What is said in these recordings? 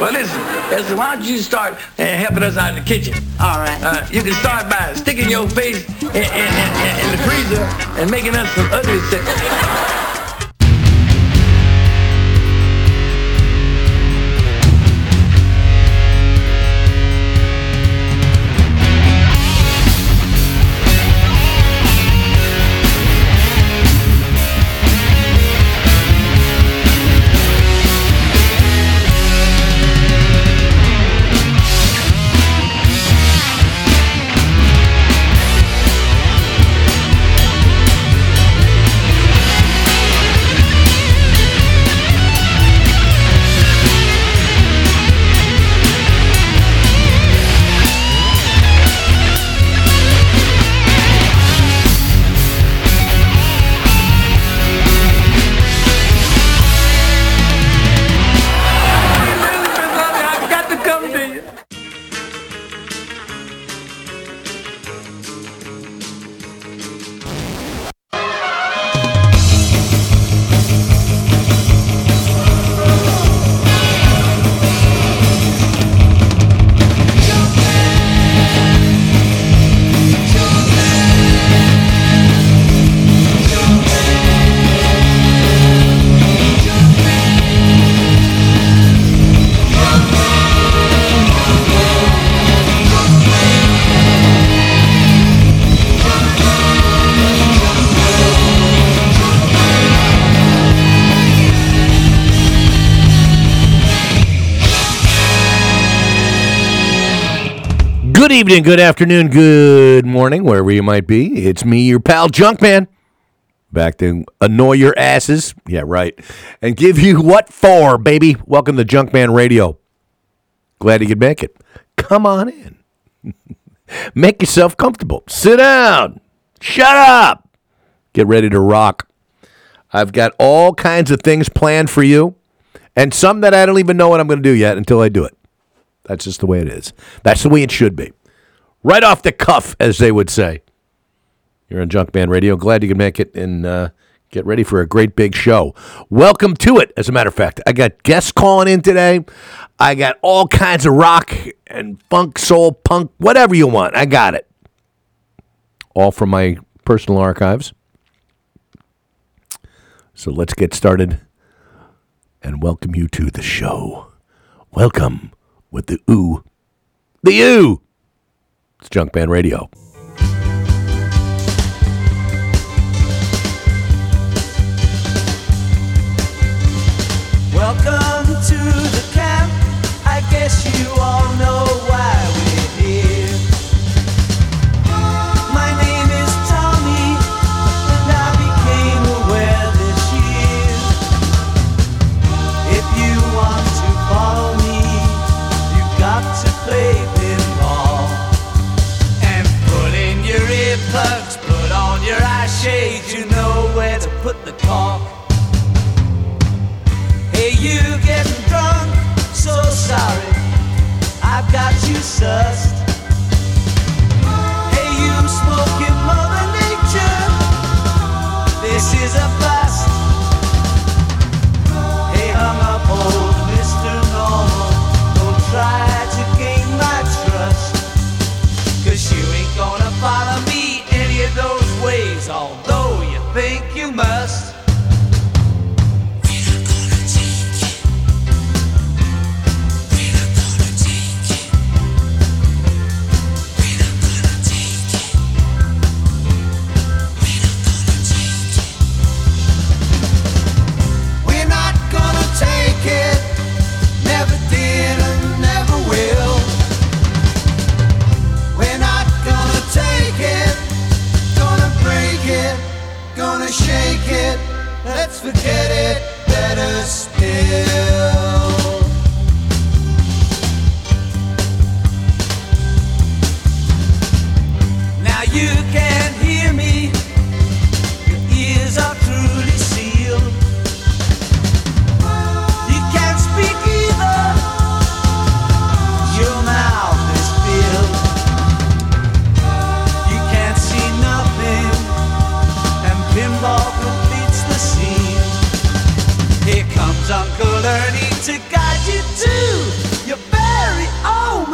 Well, listen, listen, why don't you start uh, helping us out in the kitchen? All right. Uh, you can start by sticking your face in, in, in, in the freezer and making us some ugly stuff. Evening, good afternoon, good morning, wherever you might be. It's me, your pal Junkman, back to annoy your asses. Yeah, right. And give you what for, baby. Welcome to Junkman Radio. Glad you could make it. Come on in. make yourself comfortable. Sit down. Shut up. Get ready to rock. I've got all kinds of things planned for you, and some that I don't even know what I'm going to do yet until I do it. That's just the way it is. That's the way it should be. Right off the cuff, as they would say. You're on Junkman Radio. Glad you can make it and uh, get ready for a great big show. Welcome to it, as a matter of fact. I got guests calling in today. I got all kinds of rock and funk, soul, punk, whatever you want. I got it. All from my personal archives. So let's get started and welcome you to the show. Welcome with the ooh. The ooh. It's Junk Band Radio. Welcome got better still.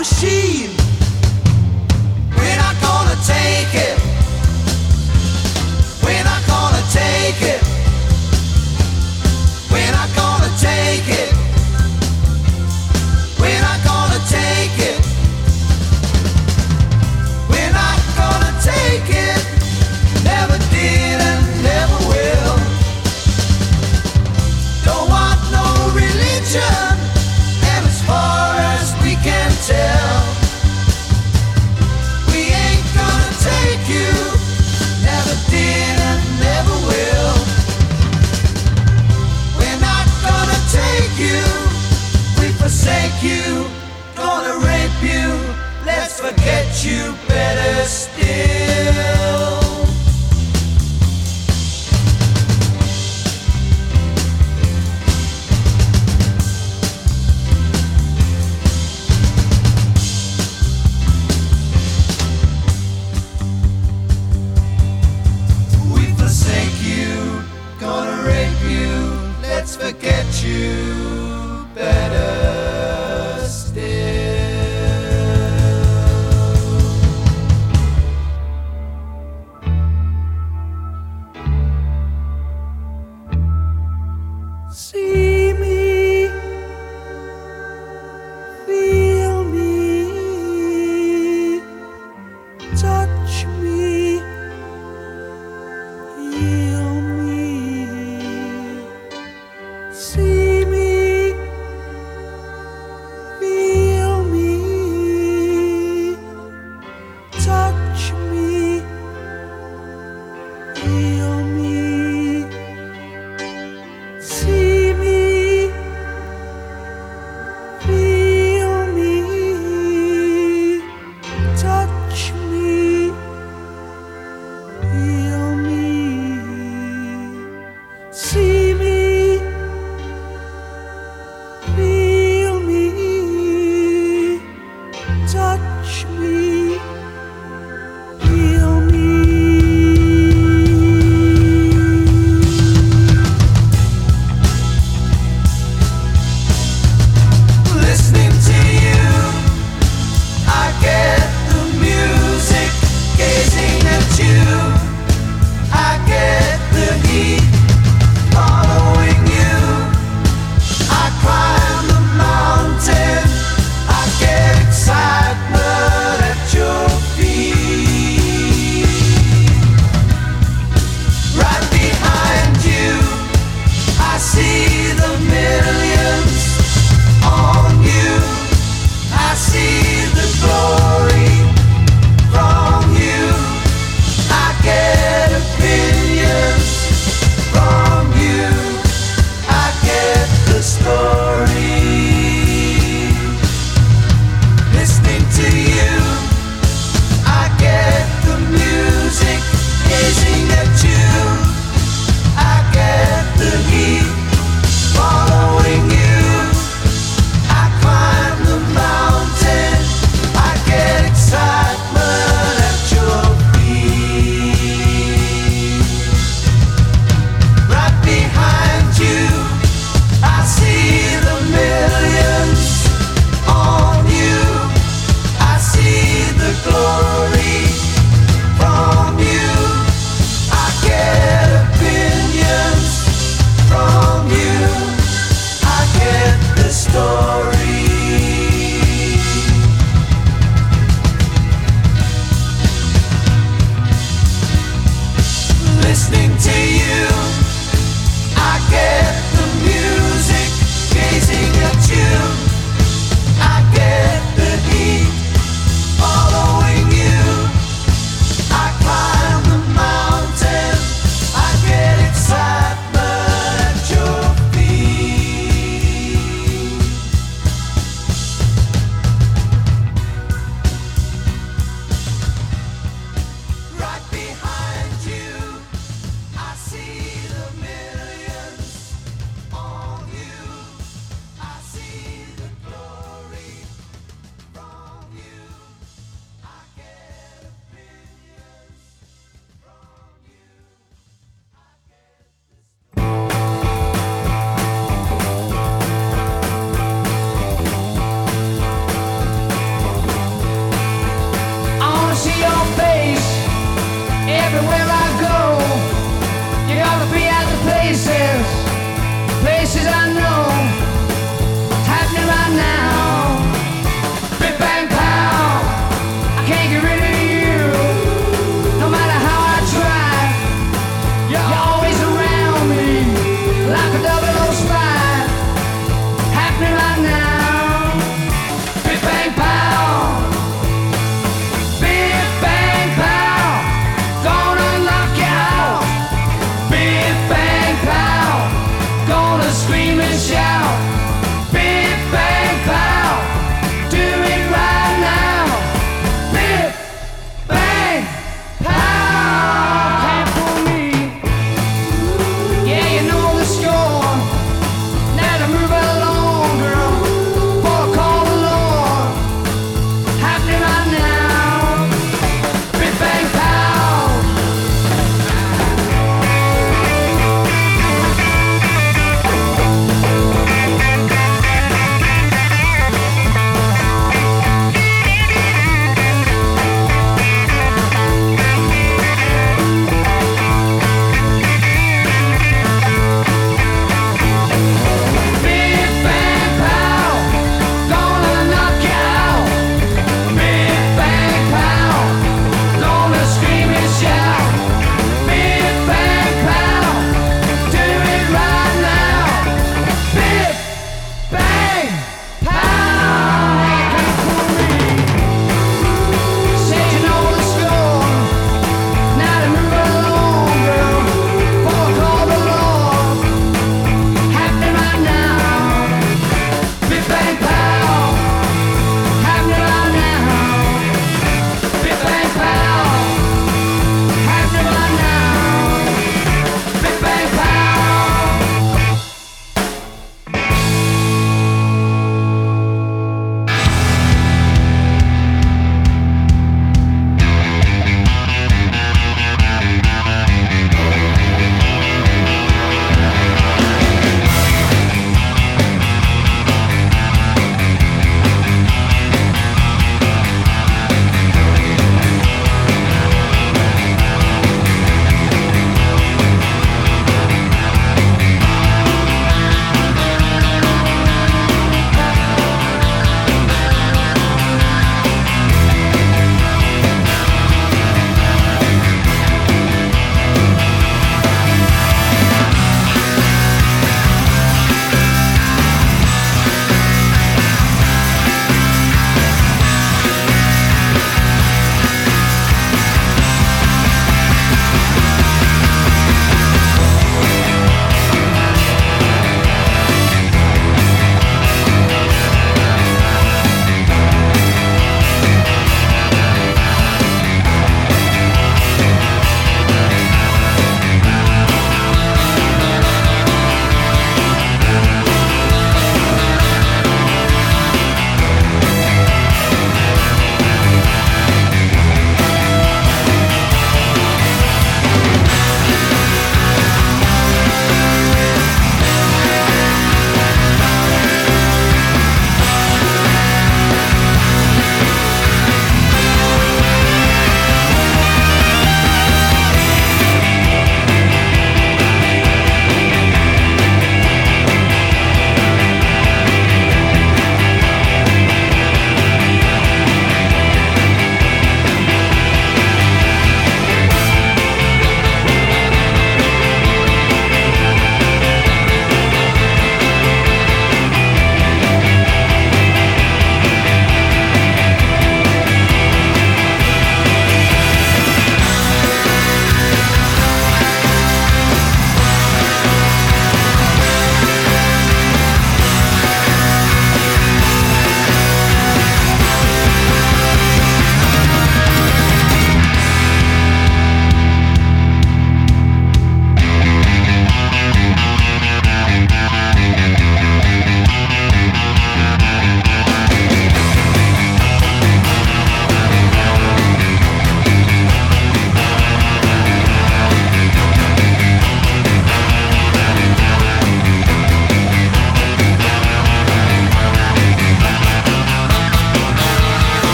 Machine. We're not gonna take it.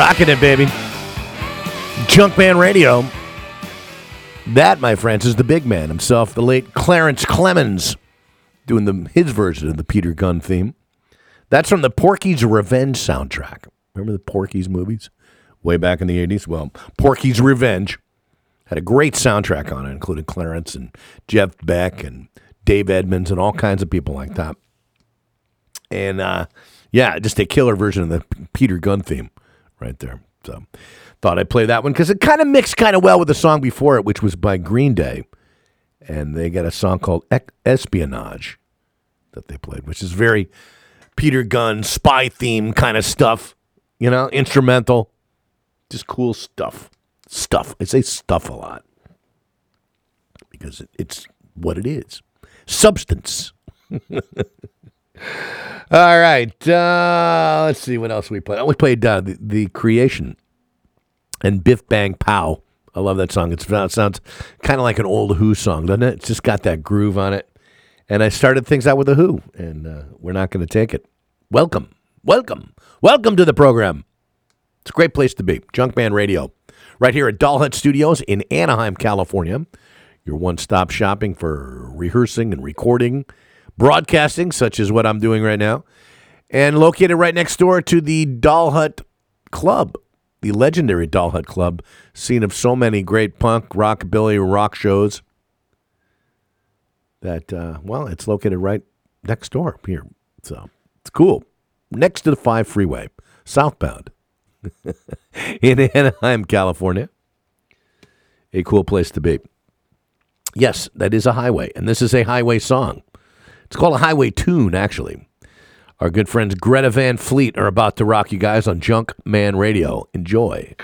Rocking it, baby. Junkman Radio. That, my friends, is the big man himself, the late Clarence Clemons, doing the his version of the Peter Gunn theme. That's from the Porky's Revenge soundtrack. Remember the Porky's movies? Way back in the 80s? Well, Porky's Revenge had a great soundtrack on it, including Clarence and Jeff Beck and Dave Edmunds and all kinds of people like that. And uh, yeah, just a killer version of the Peter Gunn theme right there. So thought I'd play that one because it kind of mixed kind of well with the song before it, which was by Green Day. And they got a song called Espionage that they played, which is very Peter Gunn spy theme kind of stuff, you know, instrumental, just cool stuff. Stuff. I say stuff a lot because it's what it is substance. All right. Uh, let's see what else we played. Oh, we played uh, the, the Creation and Biff Bang Pow. I love that song. It's, it sounds kind of like an old Who song, doesn't it? It's just got that groove on it. And I started things out with a Who, and uh, we're not going to take it. Welcome, welcome, welcome to the program. It's a great place to be. Junkman Radio, right here at Doll Hut Studios in Anaheim, California. Your one stop shopping for rehearsing and recording, broadcasting, such as what I'm doing right now, and located right next door to the Doll Hut Club, the legendary Doll Hut Club, scene of so many great punk, rockabilly, rock shows. That uh, well, it's located right next door here, so it's cool. Next to the Five Freeway, southbound in Anaheim, California. A cool place to be. Yes, that is a highway, and this is a highway song. It's called a highway tune, actually. Our good friends Greta Van Fleet are about to rock you guys on Junk Man Radio. Enjoy.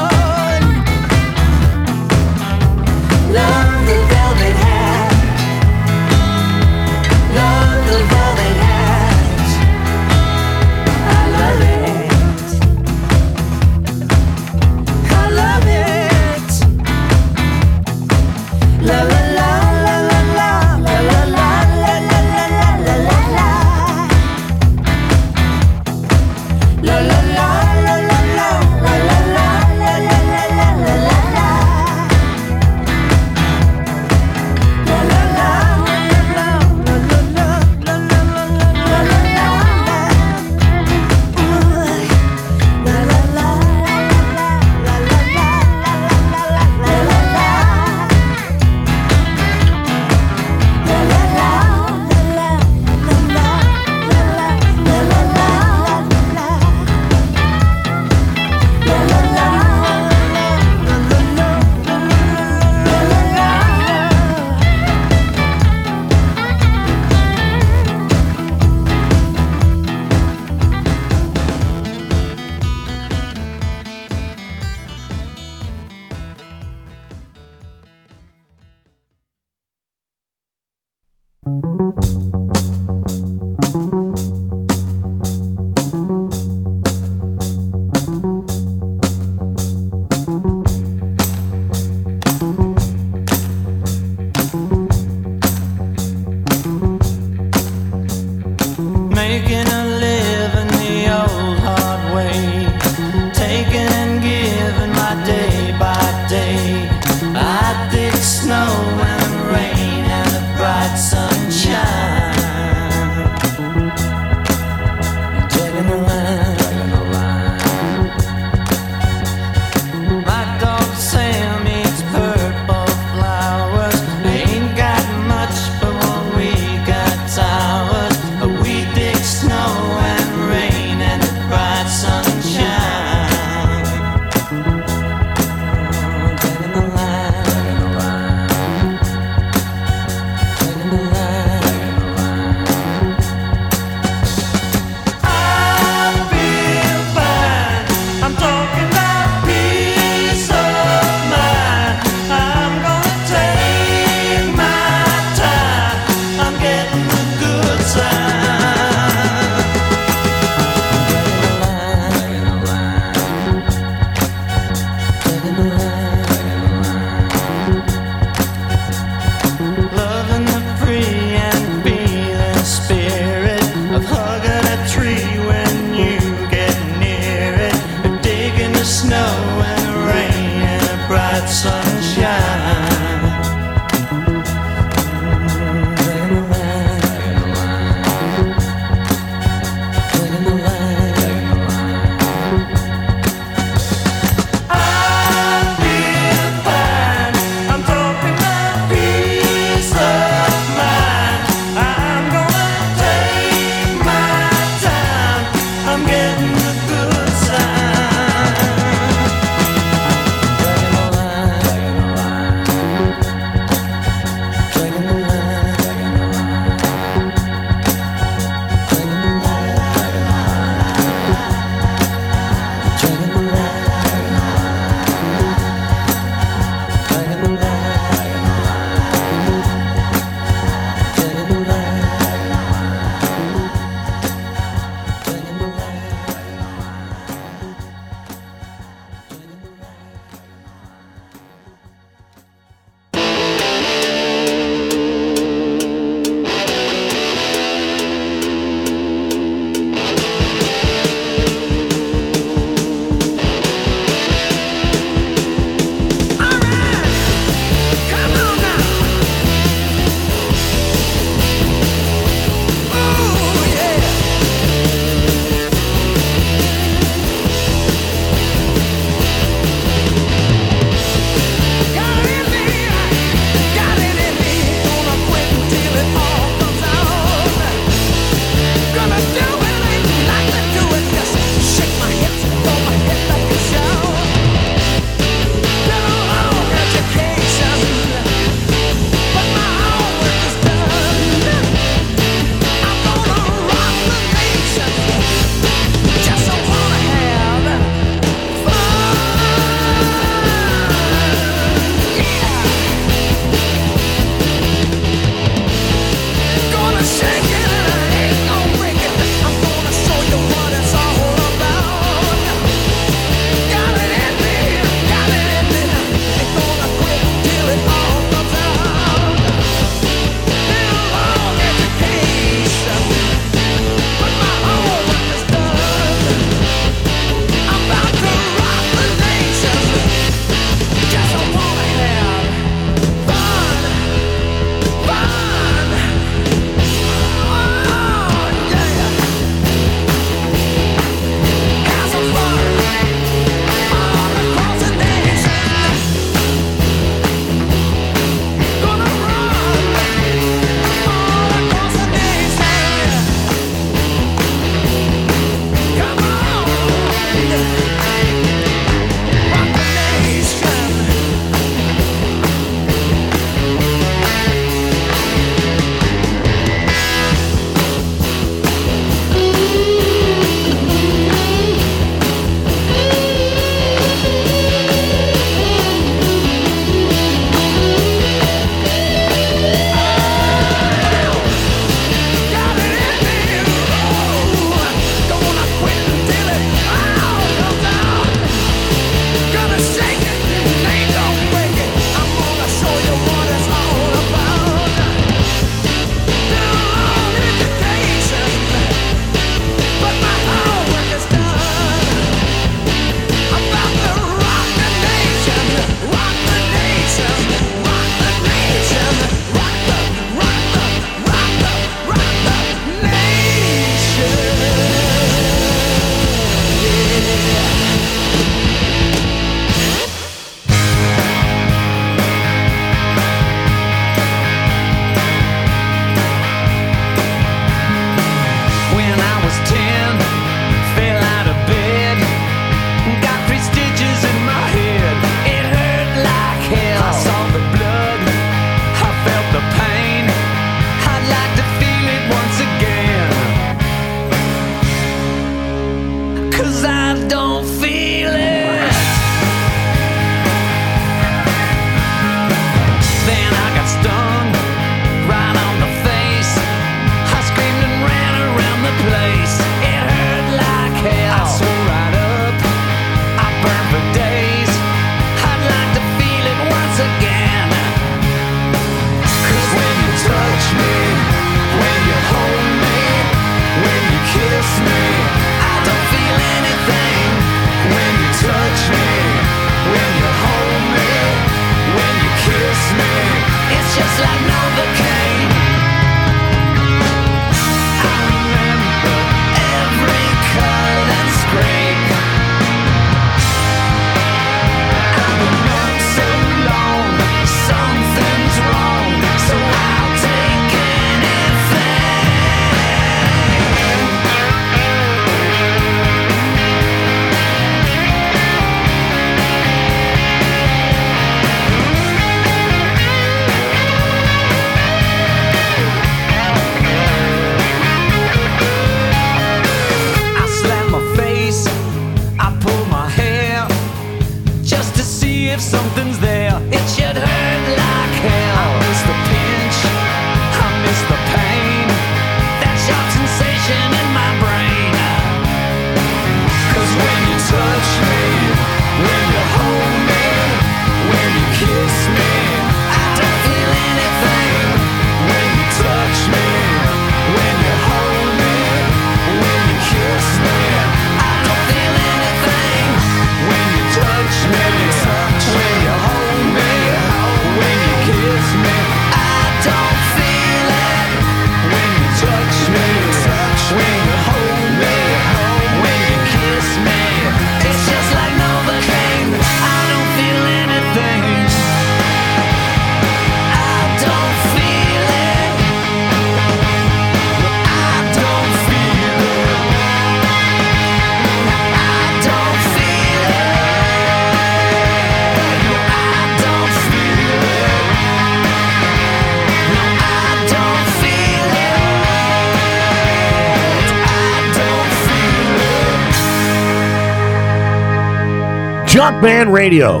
Junkman Radio.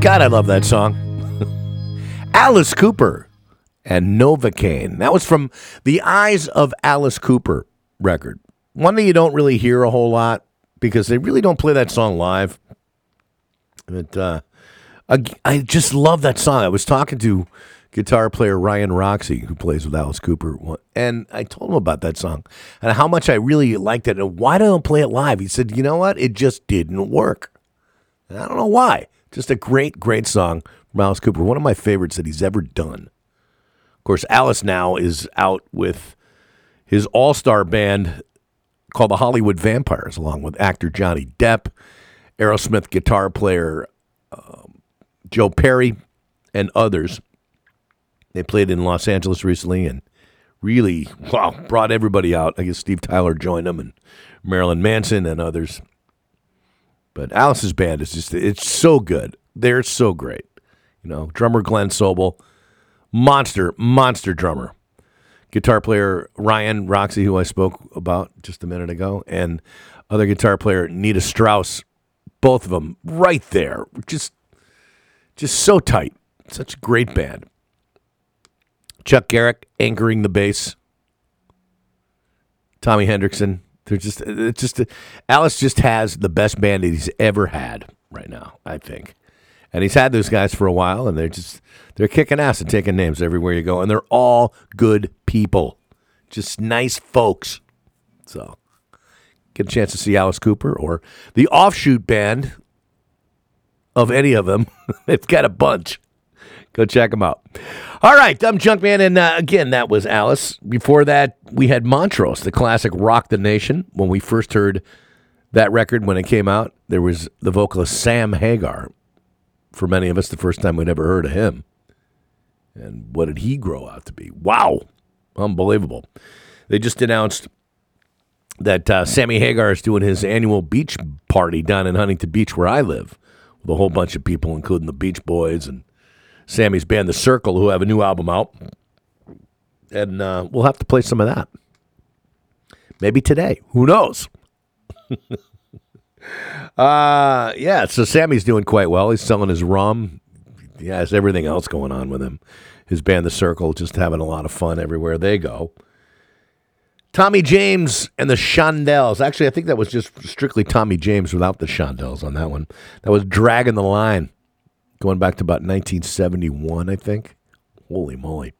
God, I love that song. Alice Cooper and Novocaine. That was from the Eyes of Alice Cooper record. One that you don't really hear a whole lot because they really don't play that song live. But uh, I, I just love that song. I was talking to guitar player Ryan Roxie, who plays with Alice Cooper, and I told him about that song and how much I really liked it and why don't I play it live. He said, "You know what? It just didn't work." And I don't know why. Just a great, great song from Alice Cooper. One of my favorites that he's ever done. Of course, Alice now is out with his all star band called the Hollywood Vampires, along with actor Johnny Depp, Aerosmith guitar player um, Joe Perry, and others. They played in Los Angeles recently and really, wow, brought everybody out. I guess Steve Tyler joined them and Marilyn Manson and others. But Alice's band is just, it's so good. They're so great. You know, drummer Glenn Sobel, monster, monster drummer. Guitar player Ryan Roxie, who I spoke about just a minute ago, and other guitar player Nita Strauss, both of them right there. Just, just so tight. Such a great band. Chuck Garric anchoring the bass. Tommy Henriksen. They're just it's just Alice just has the best band that he's ever had right now, I think. And he's had those guys for a while and they're just they're kicking ass and taking names everywhere you go and they're all good people. Just nice folks. So, get a chance to see Alice Cooper or the offshoot band of any of them. They've got a bunch. Go check them out. All right, Dumb Junk Man. and uh, again, that was Alice. Before that, we had Montrose, the classic "Rock the Nation." When we first heard that record when it came out, there was the vocalist Sam Hagar. For many of us, the first time we'd ever heard of him. And what did he grow out to be? Wow, unbelievable! They just announced that uh, Sammy Hagar is doing his annual beach party down in Huntington Beach, where I live, with a whole bunch of people, including the Beach Boys and Sammy's band, The Circle, who have a new album out. And uh, we'll have to play some of that. Maybe today. Who knows? uh, yeah, so Sammy's doing quite well. He's selling his rum. He has everything else going on with him. His band, The Circle, just having a lot of fun everywhere they go. Tommy James and the Shondells. Actually, I think that was just strictly Tommy James without the Shondells on that one. That was Dragging the Line going back to about 1971, I think. Holy moly.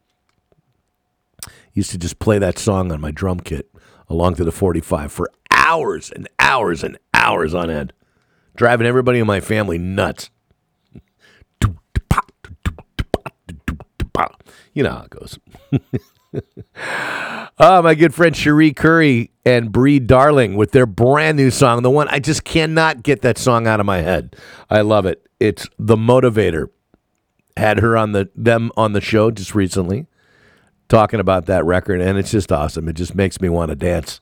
Used to just play that song on my drum kit along to the 45 for hours and hours and hours on end, driving everybody in my family nuts. You know how it goes. oh, my good friend Cherie Currie and Brie Darling with their brand new song. The one I just cannot get that song out of my head. I love it. It's The Motivator. Had her on the them on the show just recently, talking about that record, and it's just awesome. It just makes me want to dance.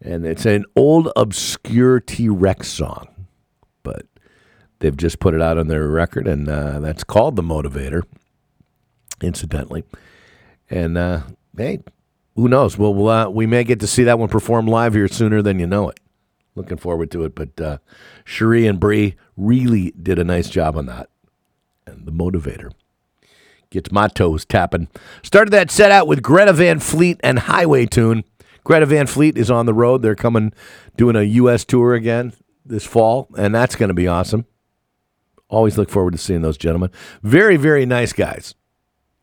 And it's an old obscure T Rex song, but they've just put it out on their record, and uh, that's called The Motivator, incidentally. And uh, hey, who knows? Well, uh, we may get to see that one perform live here sooner than you know it. Looking forward to it. But uh, Cherie and Brie really did a nice job on that. And the motivator gets my toes tapping. Started that set out with Greta Van Fleet and Highway Tune. Greta Van Fleet is on the road. They're coming, doing a U.S. tour again this fall, and that's going to be awesome. Always look forward to seeing those gentlemen. Very, very nice guys.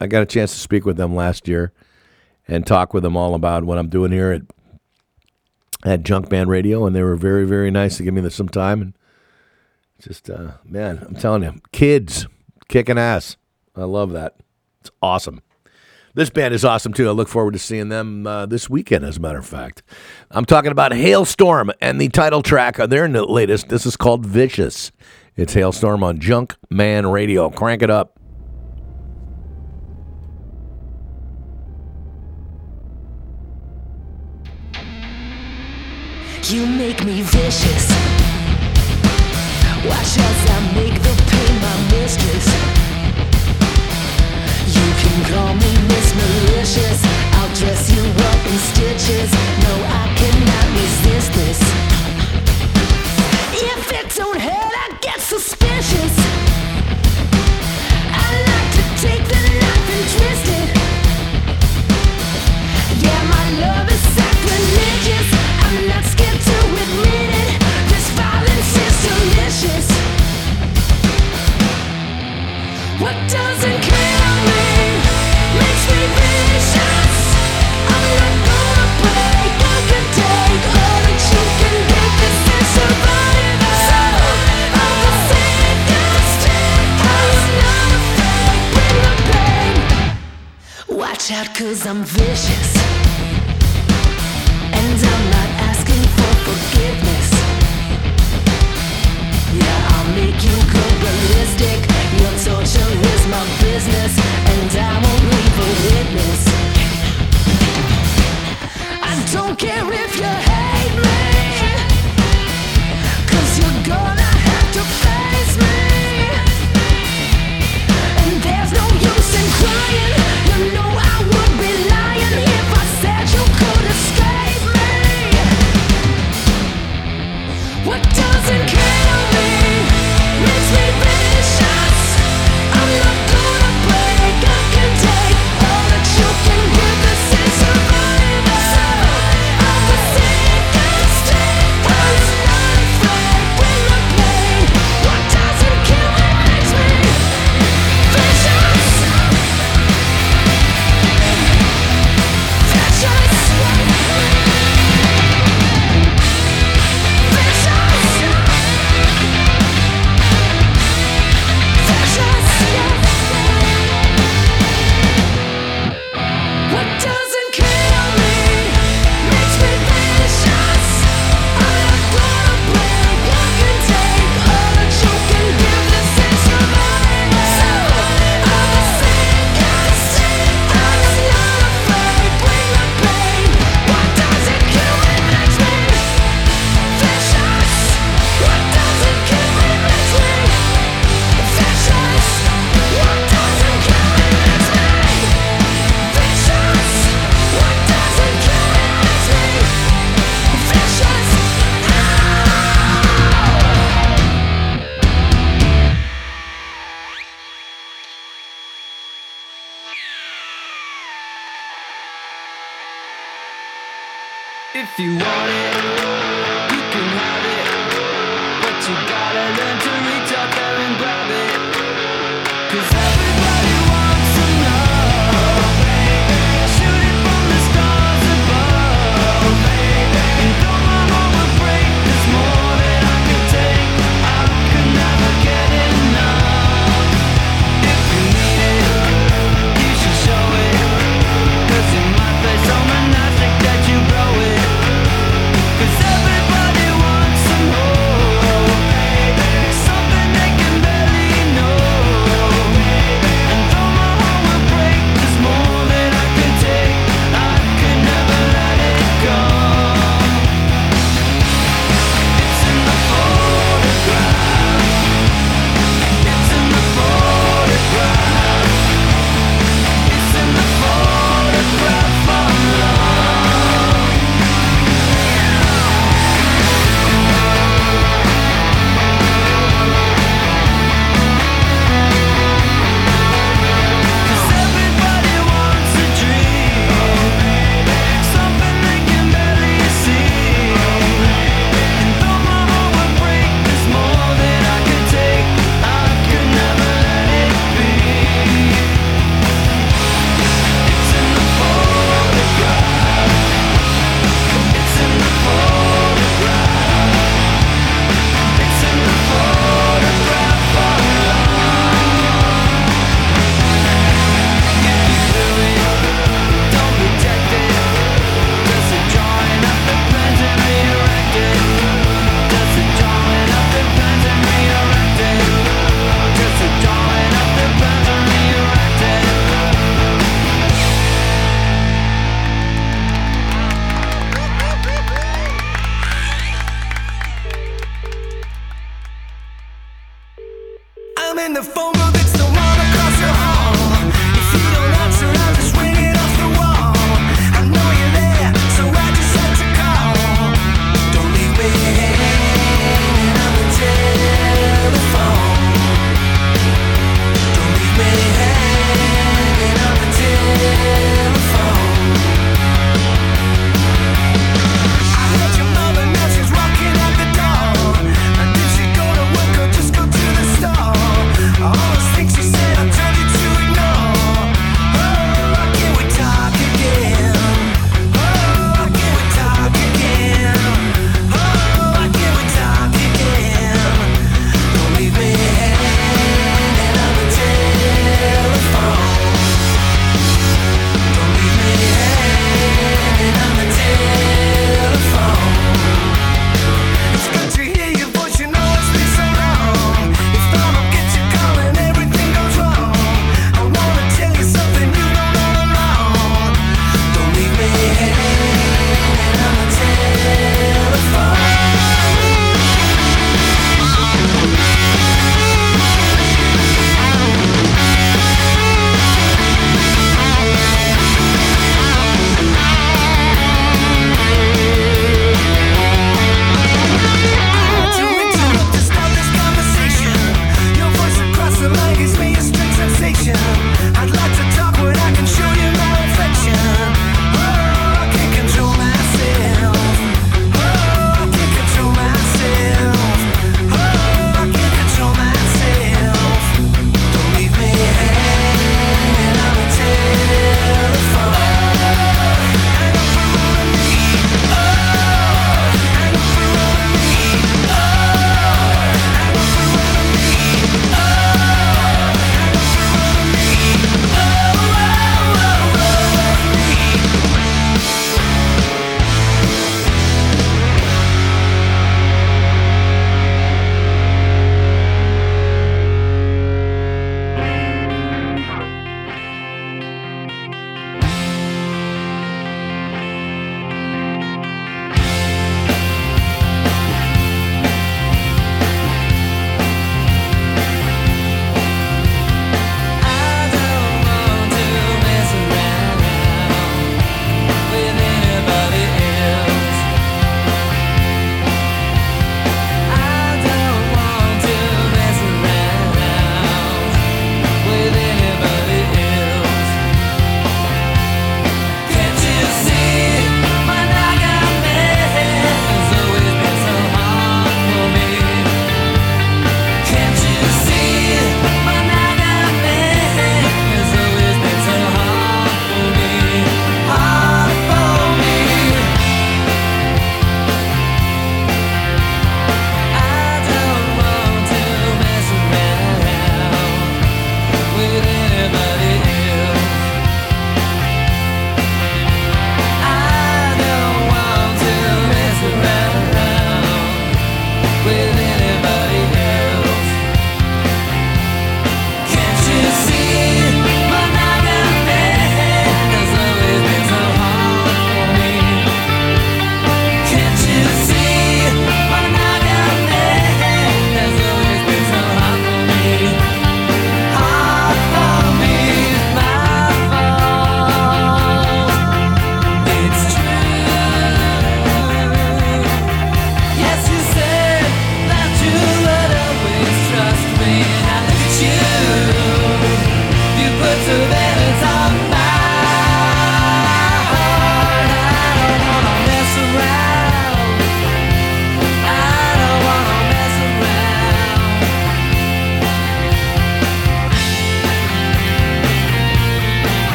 I got a chance to speak with them last year and talk with them all about what I'm doing here at at Junkman Radio, and they were very, very nice to give me some time. And just, uh, man, I'm telling you, kids kicking ass. I love that. It's awesome. This band is awesome too. I look forward to seeing them uh, this weekend, as a matter of fact. I'm talking about Halestorm and the title track of their latest. This is called Vicious. It's Halestorm on Junk Man Radio. Crank it up. You make me vicious. Watch as I make the pain my mistress. You can call me Miss Malicious. I'll dress you up in stitches. No, I cannot resist this. If it don't hurt, I get suspicious. Watch out, cause I'm vicious. And I'm not asking for forgiveness. Yeah, I'll make you go ballistic. Your torture is my business, and I won't leave a witness. I don't care if you hate me.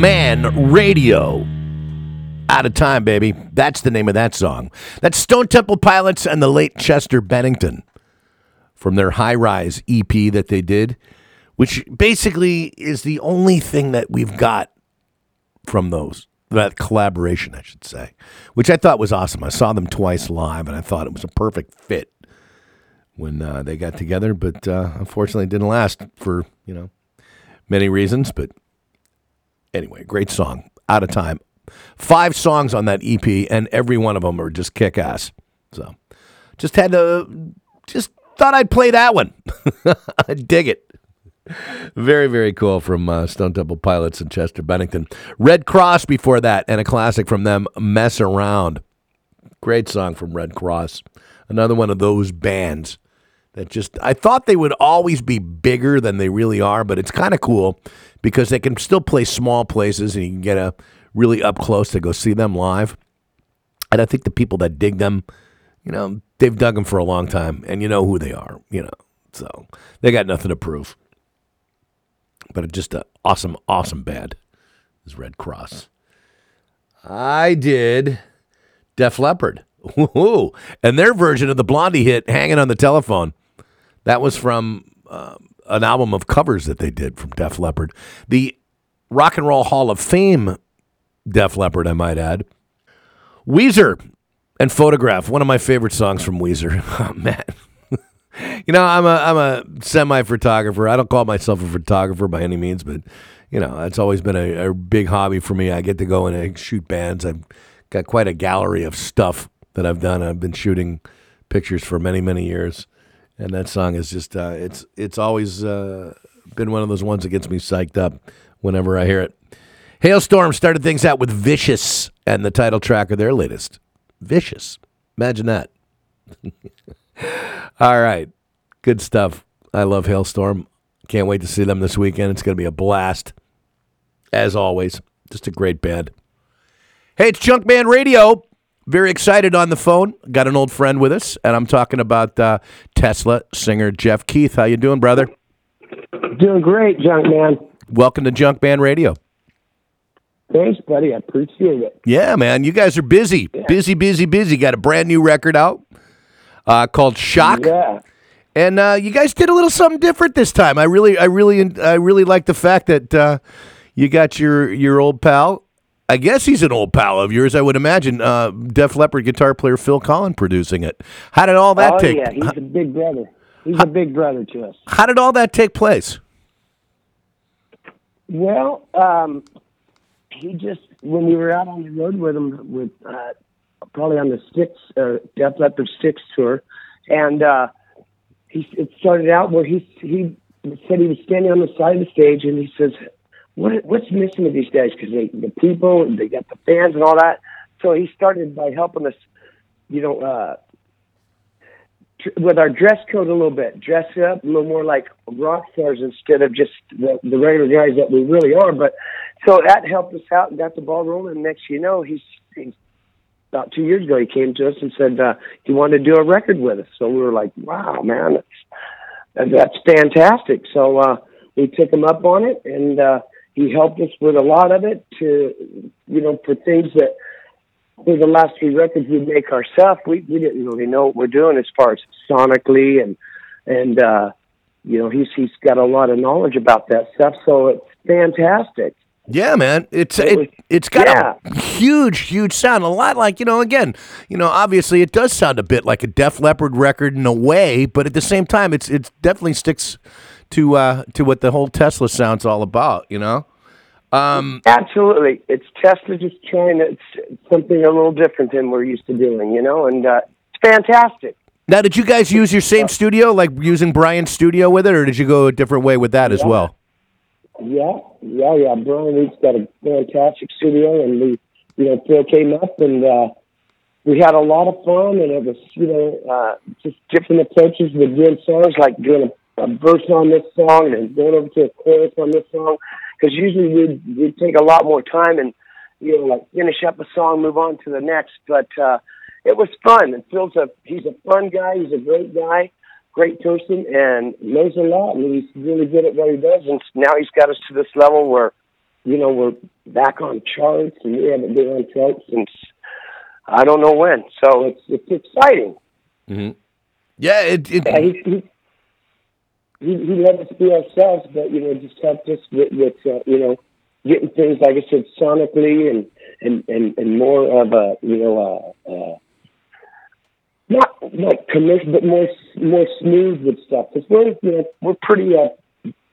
Man Radio. Out of time, baby. That's the name of that song. That's Stone Temple Pilots and the late Chester Bennington from their High Rise EP that they did, which basically is the only thing that we've got from those. That collaboration, I should say, which I thought was awesome. I saw them twice live, and I thought it was a perfect fit when uh, they got together. But uh, unfortunately, it didn't last for you know many reasons. But anyway, great song. Out of time. Five songs on that EP, and every one of them are just kick ass. So just had to, just thought I'd play that one. I dig it. Very, very cool from uh, Stone Temple Pilots and Chester Bennington. Redd Kross before that, and a classic from them, Mess Around. Great song from Redd Kross. Another one of those bands that just, I thought they would always be bigger than they really are, but it's kind of cool because they can still play small places and you can get a really up close to go see them live. And I think the people that dig them, you know, they've dug them for a long time and you know who they are, you know. So they got nothing to prove. But just an awesome, awesome band is Redd Kross. I did Def Leppard. Woo-hoo. And their version of the Blondie hit, Hanging on the Telephone. That was from uh, an album of covers that they did from Def Leppard. The Rock and Roll Hall of Fame Def Leppard, I might add. Weezer and Photograph, one of my favorite songs from Weezer. Oh, man. you know, I'm a I'm a semi photographer. I don't call myself a photographer by any means, but you know, it's always been a, a big hobby for me. I get to go and shoot bands. I've got quite a gallery of stuff that I've done. I've been shooting pictures for many many years, and that song is just uh, it's it's always uh, been one of those ones that gets me psyched up whenever I hear it. Halestorm started things out with Vicious and the title track of their latest. Vicious. Imagine that. All right. Good stuff. I love Halestorm. Can't wait to see them this weekend. It's going to be a blast. As always, just a great band. Hey, it's Junkman Radio. Very excited on the phone. Got an old friend with us, and I'm talking about uh, Tesla singer Jeff Keith. How you doing, brother? Doing great, junk man. Welcome to Junk Junkman Radio. Thanks, buddy. I appreciate it. Yeah, man. You guys are busy. Busy, busy, busy. Got a brand new record out uh, called Shock. Yeah. And uh, you guys did a little something different this time. I really, I really, I really like the fact that uh, you got your your old pal. I guess he's an old pal of yours. I would imagine. Uh, Def Leppard guitar player Phil Collen producing it. How did all that take oh take? yeah, he's a big brother. He's a big brother to us. How did all that take place? Well, um, he just when we were out on the road with him with uh, probably on the six uh, Def Leppard six tour, and uh, he it started out where he he said he was standing on the side of the stage and he says, "What what's missing with these guys? Because the people they got the fans and all that." So he started by helping us, you know. Uh, tr- with our dress code a little bit, dress up a little more like rock stars instead of just the, the regular guys that we really are. But so that helped us out and got the ball rolling. Next, you know, he's, he's about two years ago he came to us and said uh, he wanted to do a record with us. So we were like, wow, man, that's that's fantastic. So uh, we took him up on it, and uh, he helped us with a lot of it to, you know, for things that for the last three records we make ourselves, we, we didn't really know what we're doing as far as sonically and and uh, you know he's he's got a lot of knowledge about that stuff, so it's fantastic. Yeah, man. It's It it's got yeah. a huge, huge sound. A lot like you know. Again, you know, obviously it does sound a bit like a Def Leppard record in a way, but at the same time, it's it definitely sticks to uh, to what the whole Tesla sound's all about. You know. Um, Absolutely, it's Tesla just trying to, it's something a little different than we're used to doing, you know, and uh, it's fantastic. now, did you guys use your same studio, like using Brian's studio with it, or did you go a different way with that as well? Yeah, yeah, yeah. Brian Wheat's got a fantastic studio, and we, you know, Phil came up and uh, we had a lot of fun, and it was, you know, uh, just different approaches with doing songs, like doing a, a verse on this song and going over to a chorus on this song, because usually we'd, we'd take a lot more time and, you know, like finish up a song, move on to the next, but uh, it was fun. And Phil's a, he's a fun guy, he's a great guy great person and knows a lot and he's really good at what he does. And now he's got us to this level where you know we're back on charts and we haven't been on charts since I don't know when. So it's it's exciting. Mhm Yeah, it, it, yeah, he, he he he let us be ourselves but you know just helped us with, with uh, you know getting things like I said sonically and and and, and more of a you know uh, uh not like commercial, but more more smooth with stuff. Because we're you know we're pretty uh,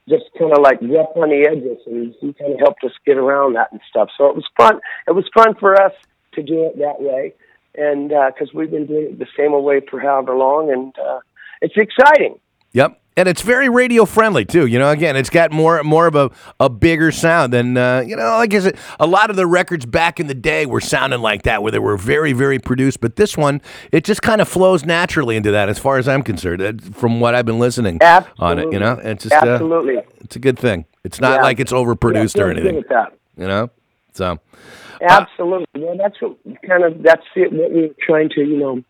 just kind of like rough on the edges, and he kind of helped us get around that and stuff. So it was fun. It was fun for us to do it that way, and because we've been doing it the same way for however long, and uh, it's exciting. Yep. And it's very radio friendly too. You know, again, it's got more more of a, a bigger sound than uh, you know. Like I said, a lot of the records back in the day were sounding like that, where they were very very produced. But this one, it just kind of flows naturally into that, as far as I'm concerned. uh, From what I've been listening on it, you know, it's just uh, Absolutely. it's a good thing. It's not Yeah. like it's overproduced Yeah, or anything. You know, so Absolutely. Well, that's what kind of that's it. What we were trying to, you know,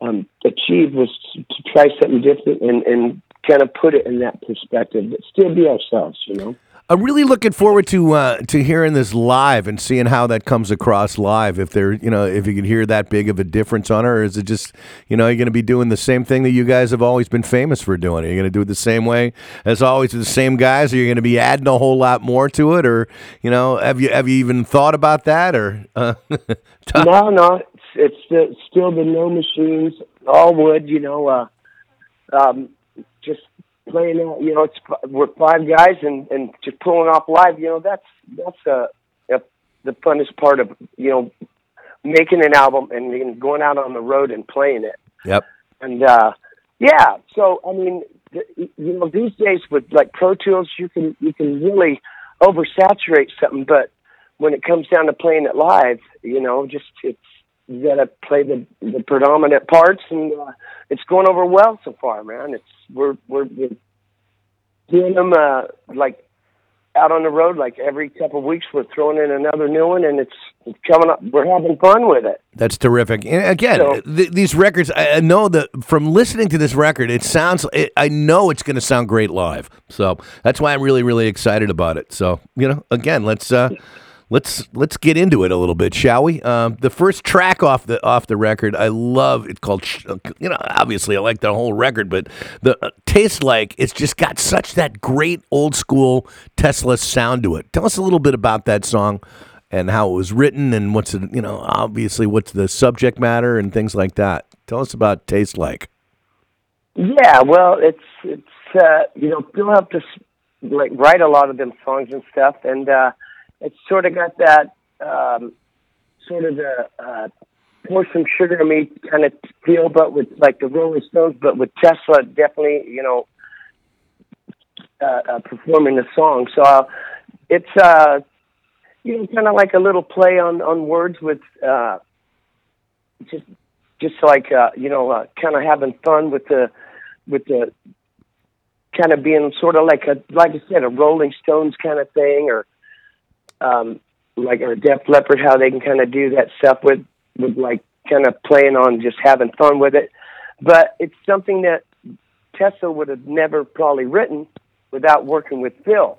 um, achieve was to, to try something different and and kind of put it in that perspective, but still be ourselves. You know. I'm really looking forward to uh, to hearing this live and seeing how that comes across live. If there, you know, if you can hear that big of a difference on her, or is it just, you know, you're going to be doing the same thing that you guys have always been famous for doing? Are you going to do it the same way as always with the same guys? Are you going to be adding a whole lot more to it, or you know, have you have you even thought about that? Or uh, no, no, it's, it's still the no machines, all wood. You know, uh, um, playing out. You know, it's we're five guys and and just pulling off live. You know, that's that's uh, uh, the funnest part of you know making an album and then going out on the road and playing it. yep, And uh, yeah, so I mean, th- you know, these days with like Pro Tools, you can you can really oversaturate something, but when it comes down to playing it live, you know, just it's you gotta play the the predominant parts, and uh, it's going over well so far, man. It's we're we're, we're doing them uh, like out on the road, like every couple of weeks. We're throwing in another new one, and it's, it's coming up. We're having fun with it. That's terrific. And again, So- th- these records, I I know that from listening to this record, it sounds, it, I know it's going to sound great live. So that's why I'm really, really excited about it. So, you know, again, let's, uh, let's, let's get into it a little bit, shall we? Um, the first track off the, off the record, I love, it's called, you know, obviously I like the whole record, but the uh, Taste Like, it's just got such that great old school Tesla sound to it. Tell us a little bit about that song and how it was written and what's it, you know, obviously what's the subject matter and things like that. Tell us about Taste Like. Yeah, well, it's it's uh, you know Bill helped us like write a lot of them songs and stuff, and uh, it's sort of got that um, sort of the uh, pour some sugar on me kind of feel, but with like the Rolling Stones, but with Tesla definitely you know uh, uh, performing the song. So uh, it's uh, you know kind of like a little play on on words with uh, just just like uh, you know uh, kind of having fun with the with the kind of being sort of like a like I said a Rolling Stones kind of thing or um like a Def Leppard how they can kind of do that stuff with with like kind of playing on just having fun with it but it's something that Tesla would have never probably written without working with Phil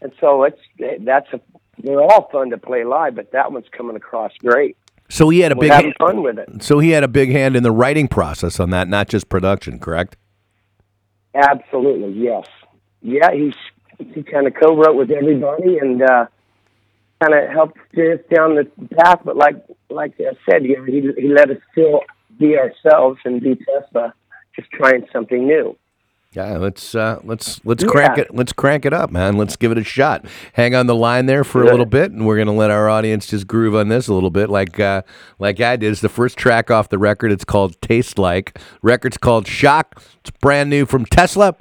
and so it's that's a they're all fun to play live but that one's coming across great So he had a big having fun with it so he had a big hand in the writing process on that, not just production, correct? Absolutely, yes. Yeah, he's he kind of co-wrote with everybody and uh, kind of helped steer us down the path. But like like I said, you know, he he let us still be ourselves and be Tesla, just trying something new. Yeah, let's uh, let's let's Yeah. crank it. Let's crank it up, man. Let's give it a shot. Hang on the line there for a little bit, and we're gonna let our audience just groove on this a little bit, like uh, like I did. It's the first track off the record. It's called "Taste Like." Record's called "Shock." It's brand new from Tesla,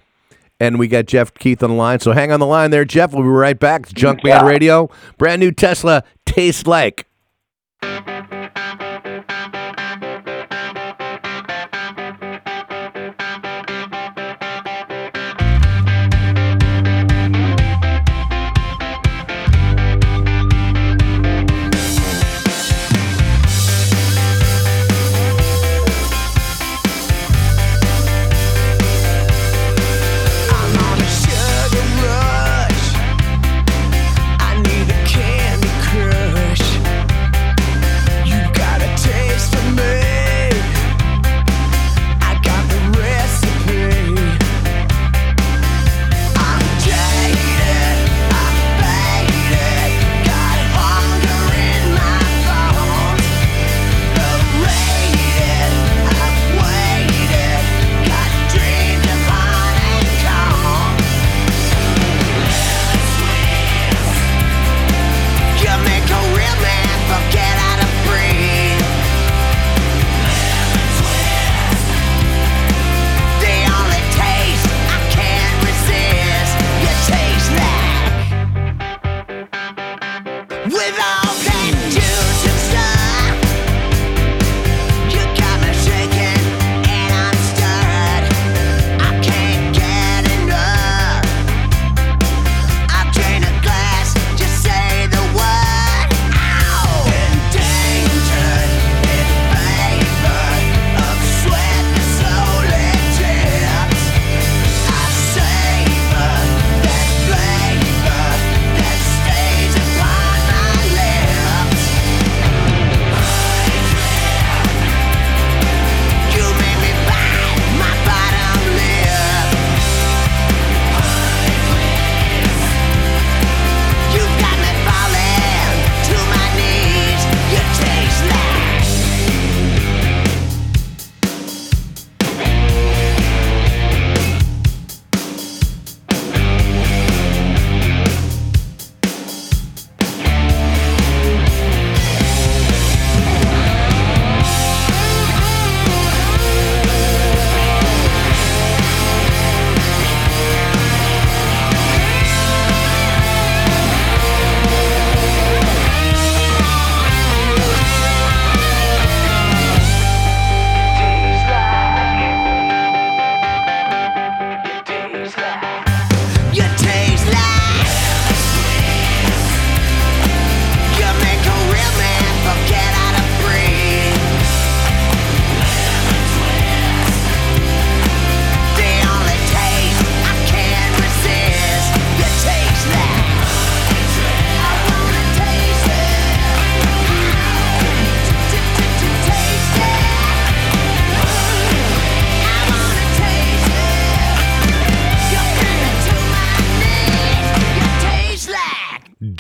and we got Jeff Keith on the line. So hang on the line there, Jeff. We'll be right back. It's Junkman Yeah. Radio, brand new Tesla. "Taste Like."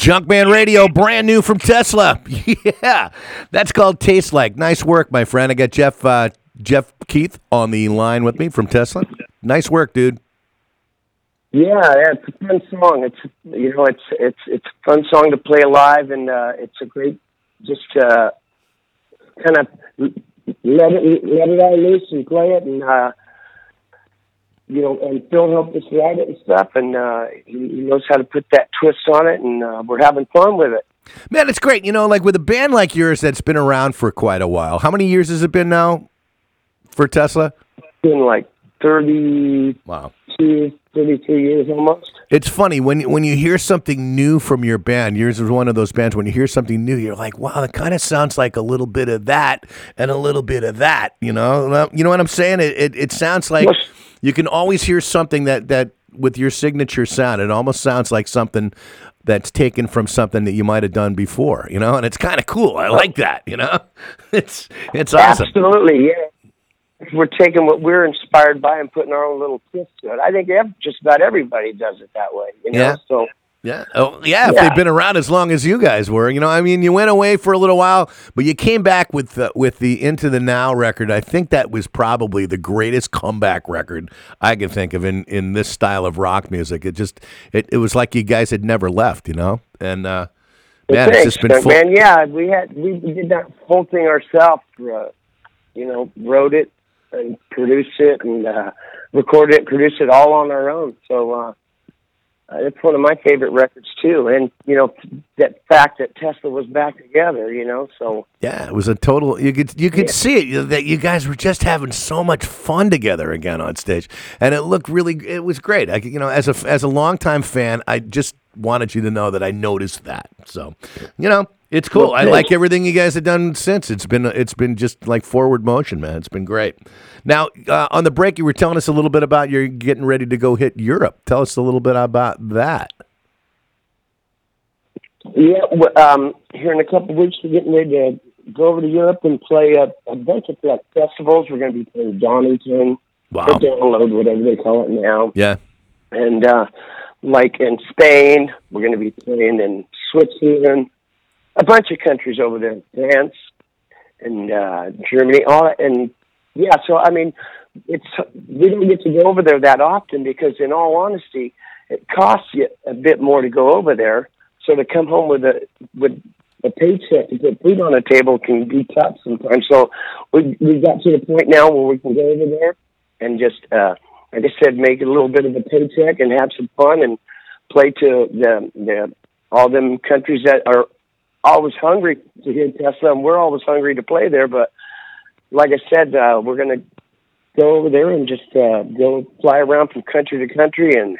Junkman Radio, brand new from Tesla. Yeah, that's called Taste Like. Nice work, my friend. I got Jeff uh, Jeff Keith on the line with me from Tesla. Nice work, dude. Yeah, it's a fun song. It's you know, it's it's it's a fun song to play live, and uh, it's a great just uh, kind of let it let it all loose and play it, and uh, you know, and Phil helped us write it and stuff, and uh, he, he knows how to put that twist on it, and uh, we're having fun with it. Man, it's great. You know, like with a band like yours that's been around for quite a while. How many years has it been now for Tesla? It's been like thirty. Wow. 32 years almost. It's funny when when you hear something new from your band. Yours is one of those bands. When you hear something new, you're like, "Wow, that kind of sounds like a little bit of that and a little bit of that." You know, you know what I'm saying? It it, it sounds like you can always hear something that that with your signature sound. It almost sounds like something that's taken from something that you might have done before. You know, and it's kind of cool. I oh. like that. You know, it's it's awesome. Absolutely, yeah. We're taking what we're inspired by and putting our own little twist to it. I think just about everybody does it that way. You know, Yeah. so Yeah. Oh, yeah. If Yeah. they've been around as long as you guys were, you know, I mean, you went away for a little while, but you came back with the, with the Into the Now record. I think that was probably the greatest comeback record I can think of in, in this style of rock music. It just it, it was like you guys had never left, you know. And uh, man, it's Thanks, just been full. man. Yeah, we had we did that whole thing ourselves. Uh, you know, wrote it and produced it and uh, recorded it, produced it all on our own. So uh, it's one of my favorite records too. And you know, that fact that Tesla was back together. You know, so Yeah, it was a total. You could you could see it you that you guys were just having so much fun together again on stage, and it looked really. It was great. I, you know, as a as a longtime fan, I just wanted you to know that I noticed that. So, you know, it's cool. I like everything you guys have done since. It's been it's been just like forward motion, man. It's been great. Now, uh, on the break, you were telling us a little bit about you're getting ready to go hit Europe. Tell us a little bit about that. Yeah, um, here in a couple of weeks, we're getting ready to go over to Europe and play a, a bunch of like festivals. We're going to be playing Donington, Wow. Download, whatever they call it now, Yeah. and uh, like in Spain, we're going to be playing in Switzerland, a bunch of countries over there, France and uh, Germany, all and yeah. So I mean, it's we don't get to go over there that often because, in all honesty, it costs you a bit more to go over there. So to come home with a with a paycheck to put food on the table can be tough sometimes. So we we got to the point now where we can go over there and just uh like I said, make a little bit of a paycheck and have some fun and play to the the all them countries that are always hungry to hear Tesla and we're always hungry to play there. But like I said, uh we're gonna go over there and just uh go fly around from country to country and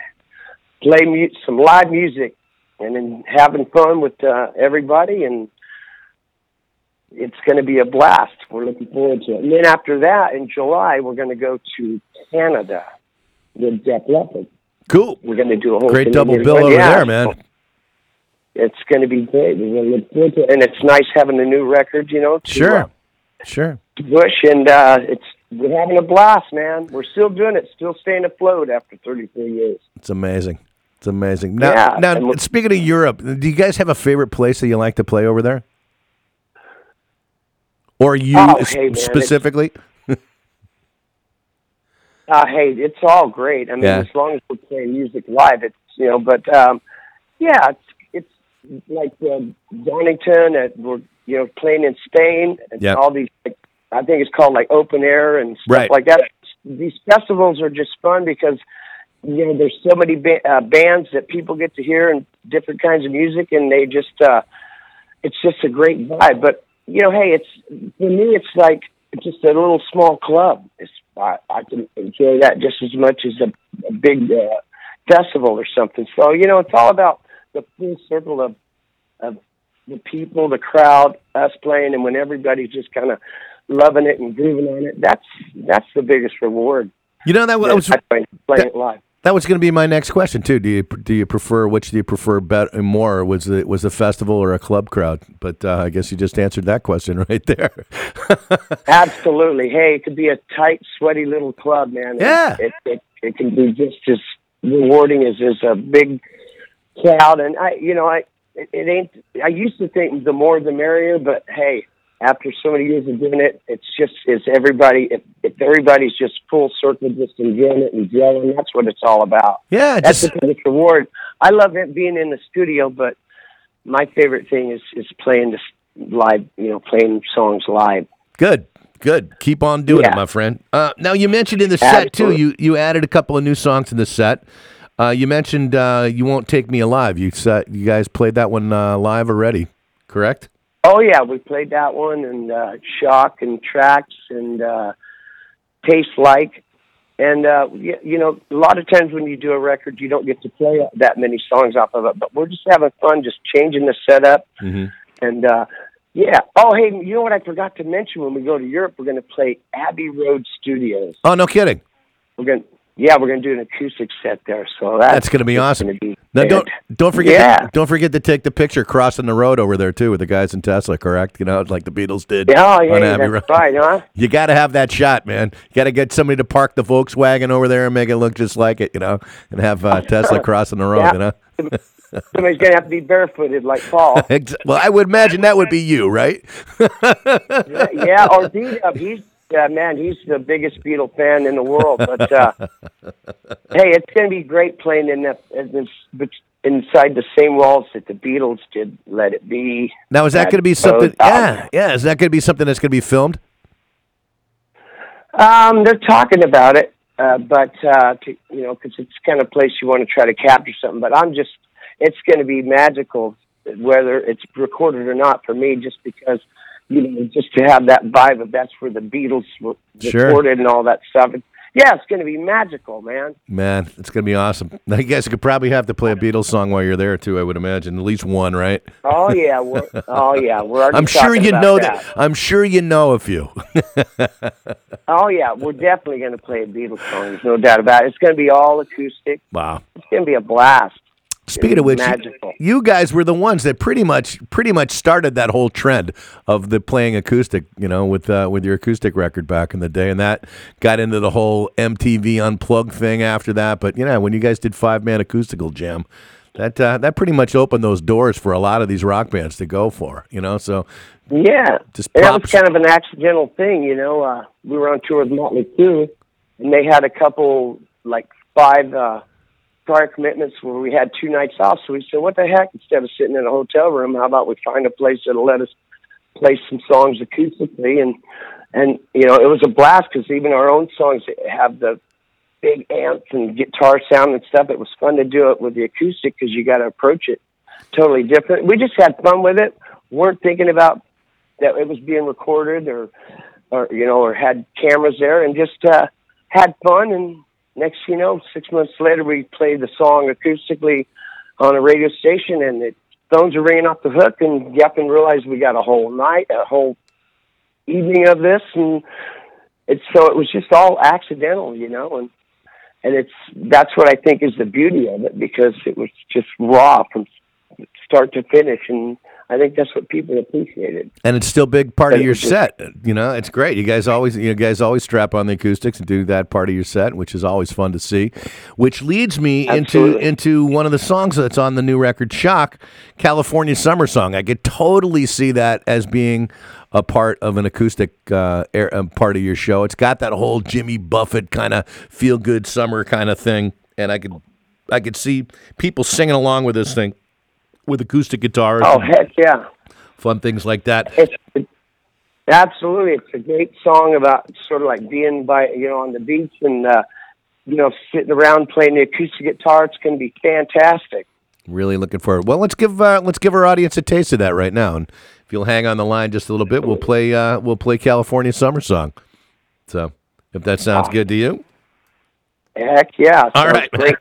play mu- some live music and then having fun with uh, everybody and it's going to be a blast. We're looking forward to it. And then after that, in July, we're going to go to Canada with Def Leppard. Cool. We're going to do a whole Great double bill over Yeah, there, man. It's going to be great. We're going to look forward to it. And it's nice having a new record, you know, to, Sure. uh, Sure. Bush. And uh, it's we're having a blast, man. We're still doing it, still staying afloat after 33 years. It's amazing. It's amazing. Now, Yeah, now we're- speaking of Europe, do you guys have a favorite place that you like to play over there? Or you Oh, hey, man, specifically? Uh, hey, it's all great. I mean, Yeah. as long as we're playing music live, it's you know. But um, yeah, it's it's like um, Donington. At, we're you know playing in Spain and Yeah. all these. Like, I think it's called like open air and stuff Right. like that. These festivals are just fun because you know there's so many ba- uh, bands that people get to hear and different kinds of music, and they just uh, it's just a great vibe. But you know, hey, it's for me, it's like just a little small club. It's I, I can enjoy that just as much as a, a big uh, festival or something. So you know, it's all about the full circle of of the people, the crowd, us playing, and when everybody's just kind of loving it and grooving on it, that's that's the biggest reward. You know that was I playing that- it live. That was going to be my next question too. Do you do you prefer which do you prefer better more? Was it was a festival or a club crowd? But uh, I guess you just answered that question right there. Absolutely. Hey, it could be a tight, sweaty little club, man. Yeah. It it, it can be just as rewarding as as a big crowd. And I, you know, I it, it ain't. I used to think the more the merrier, but hey, after so many years of doing it, it's just is everybody. If if everybody's just full circle, just enjoying it and gelling, that's what it's all about. yeah, That's just the biggest reward. I love it being in the studio, but my favorite thing is is playing this live. You know, playing songs live. Good, good. Keep on doing it, my friend. Uh, now you mentioned in the set too. You you added a couple of new songs in the set. Uh, you mentioned uh, "You Won't Take Me Alive." You set, you guys played that one uh, live already, correct? Oh yeah, we played that one and uh, Shock and Tracks and uh, Taste Like, and uh, you, you know, a lot of times when you do a record, you don't get to play that many songs off of it. But we're just having fun, just changing the setup, Mhm. and uh, yeah. Oh hey, you know what I forgot to mention when we go to Europe, we're going to play Abbey Road Studios. Oh, no kidding. We're going, yeah, we're going to do an acoustic set there. So that's, That's going to be awesome. gonna be Now, don't don't forget Yeah. to, don't forget to take the picture crossing the road over there too with the guys in Tesla, correct? You know, like the Beatles did Yeah, oh, yeah, yeah, that's Road. right, huh? You got to have that shot, man. You got to get somebody to park the Volkswagen over there and make it look just like it, you know, and have uh, Tesla crossing the road, Yeah. you know. Somebody's gonna have to be barefooted like Paul. Well, I would imagine that would be you, right? yeah, or D Dub. He's uh, man, he's the biggest Beatle fan in the world. But uh, hey, it's going to be great playing in that in this, inside the same walls that the Beatles did. Let it be. Now, is that going to be something? Yeah, yeah. Is that going to be something that's going to be filmed? Um, they're talking about it, uh, but uh, to, you know, because it's kind of place you want to try to capture something. But I'm just, it's going to be magical, whether it's recorded or not for me, just because you know, just to have that vibe of that's where the Beatles were Sure. recorded and all that stuff. Yeah, it's going to be magical, man. Man, it's going to be awesome. Now, you guys could probably have to play a Beatles song while you're there too. I would imagine at least one, right? Oh yeah, we're, oh yeah, we're. Already I'm sure you know that. I'm sure you know a few. Oh yeah, we're definitely going to play a Beatles song. There's no doubt about it. It's going to be all acoustic. wow. It's going to be a blast. Speaking of which, you, magical. you guys were the ones that pretty much pretty much started that whole trend of the playing acoustic, you know, with uh, with your acoustic record back in the day, and that got into the whole MTV unplugged thing after that. But you know, when you guys did five man acoustical jam, that uh, that pretty much opened those doors for a lot of these rock bands to go for, you know. So Yeah, Just that was kind of an accidental thing, you know. Uh, we were on tour with Motley Crue, and they had a couple like five uh, prior commitments where we had two nights off. So we said, "What the heck? Instead of sitting in a hotel room, how about we find a place that'll let us play some songs acoustically?" And and you know, it was a blast because even our own songs have the big amps and guitar sound and stuff. It was fun to do it with the acoustic because you got to approach it totally different. We just had fun with it. weren't thinking about that it was being recorded or or you know or had cameras there and just uh had fun and next you know six months later we played the song acoustically on a radio station and the phones are ringing off the hook and up and realized we got a whole night a whole evening of this and it's so it was just all accidental you know and and it's that's what i think is the beauty of it because it was just raw from start to finish and I think that's what people appreciated. and it's still a big part of your just- set. You know, it's great. You guys always you guys always strap on the acoustics and do that part of your set, which is always fun to see. Which leads me into Absolutely. into one of the songs that's on the new record, Shock, California Summer Song. I could totally see that as being a part of an acoustic uh, air, uh, part of your show. It's got that whole Jimmy Buffett kind of feel good summer kind of thing, and I could I could see people singing along with this thing with acoustic guitars, Oh heck yeah! fun things like that. It's it, absolutely it's a great song about sort of like being by you know on the beach and uh, you know sitting around playing the acoustic guitar. It's going to be fantastic. Really looking forward. Well, let's give uh, let's give our audience a taste of that right now, and if you'll hang on the line just a little bit, we'll play uh, we'll play California Summer Song. So, if that sounds good to you, Heck yeah! all great.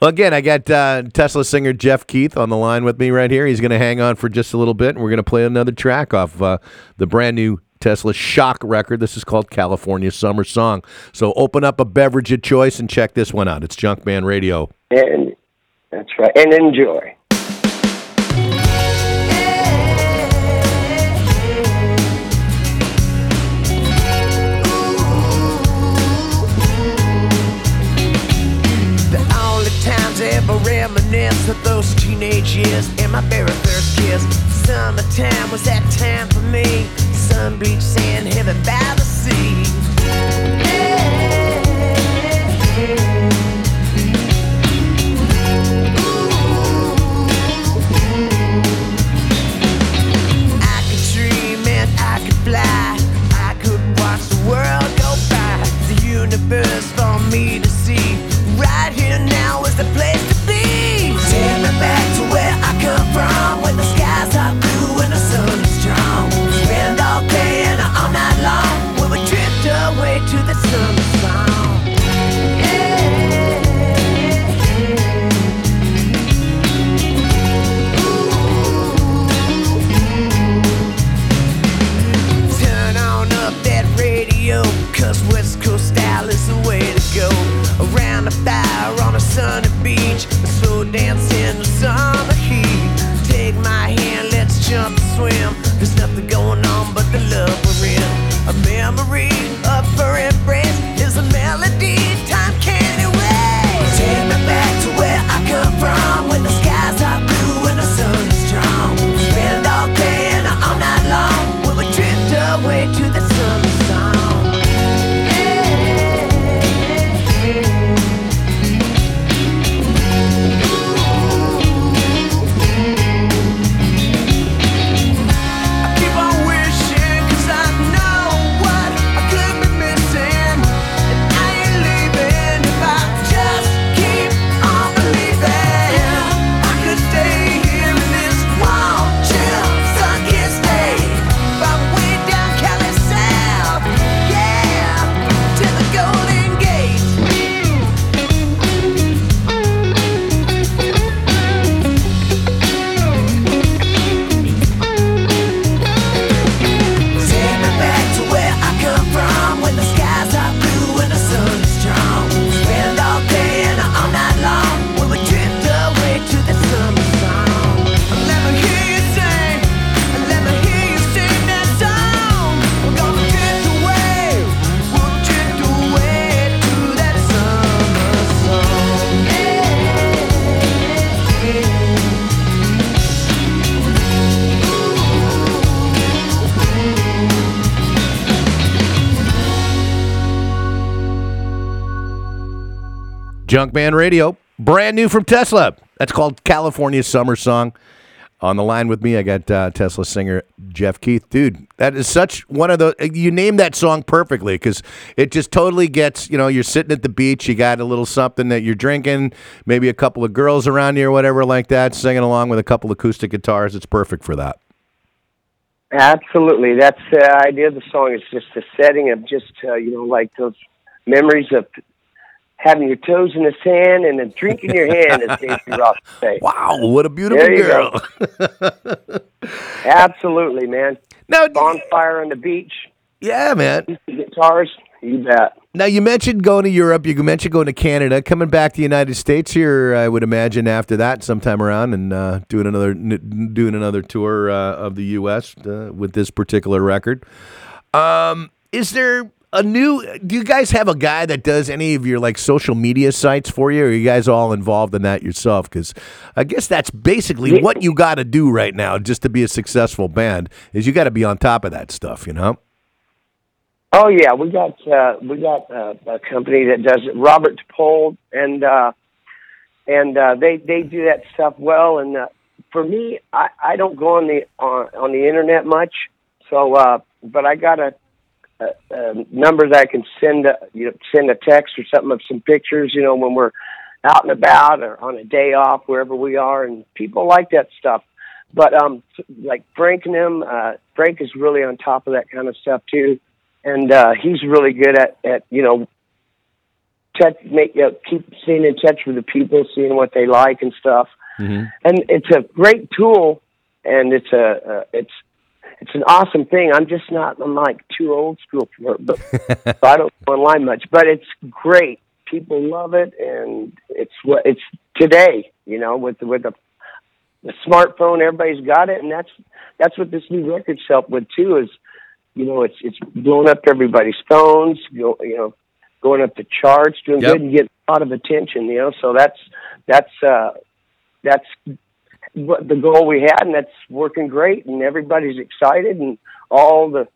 well, again, I got uh, Tesla singer Jeff Keith on the line with me right here. He's going to hang on for just a little bit, and we're going to play another track off uh, the brand new Tesla Shock record. This is called California Summer Song. So, open up a beverage of choice and check this one out. It's Junkman Radio. And that's right. And enjoy. Reminisce of those teenage years and my very first kiss. Summertime was that time for me. Sun sand, heaven by the sea. Could fly. I could watch the world go by. The universe for me to see. Junkman Radio, brand new from Tesla. That's called California Summer Song. On the line with me, I got uh, Tesla singer Jeff Keith. Dude, that is such one of the. You named that song perfectly because it just totally gets. You know, you're sitting at the beach, you got a little something that you're drinking, maybe a couple of girls around you or whatever like that, singing along with a couple acoustic guitars. It's perfect for that. Absolutely, that's the idea of the song. It's just the setting of just uh, you know like those memories of having your toes in the sand and a drink in your hand, as Casey Ross would say. Wow, what a beautiful girl. Absolutely, man. Now, Bonfire on the beach, yeah, man. guitars, you bet. Now you mentioned going to Europe. You mentioned going to Canada. Coming back to the United States here, I would imagine after that, sometime around, and uh, doing another n- doing another tour uh, of the U.S. Uh, with this particular record. Um, is there a new? Do you guys have a guy that does any of your like social media sites for you? Or are you guys all involved in that yourself? Because I guess that's basically what you got to do right now, just to be a successful band. Is you got to be on top of that stuff, you know? Oh yeah, we got uh, we got uh, a company that does it, Robert DePole, and uh, and uh, they they do that stuff well. And uh, for me, I, I don't go on the on, on the internet much, so uh, but I got a, a, a number that I can send a, you know send a text or something of some pictures. You know when we're out and about or on a day off wherever we are, and people like that stuff. But um, like Frank and him, uh, Frank is really on top of that kind of stuff too and uh, he's really good at at you know touch make you know, keep staying in touch with the people, seeing what they like and stuff. And it's a great tool, and it's a uh, it's it's an awesome thing. I'm just not I'm like too old school for it, but so I don't go online much. But it's great. People love it, and it's what it's today. You know, with with the the smartphone, everybody's got it, and that's that's what this new record's helped with too. Is you know, it's it's blowing up everybody's phones. You know, you know going up the charts, doing Yep. good, and getting a lot of attention. You know, so that's that's uh, that's what the goal we had, and that's working great, and everybody's excited, and all the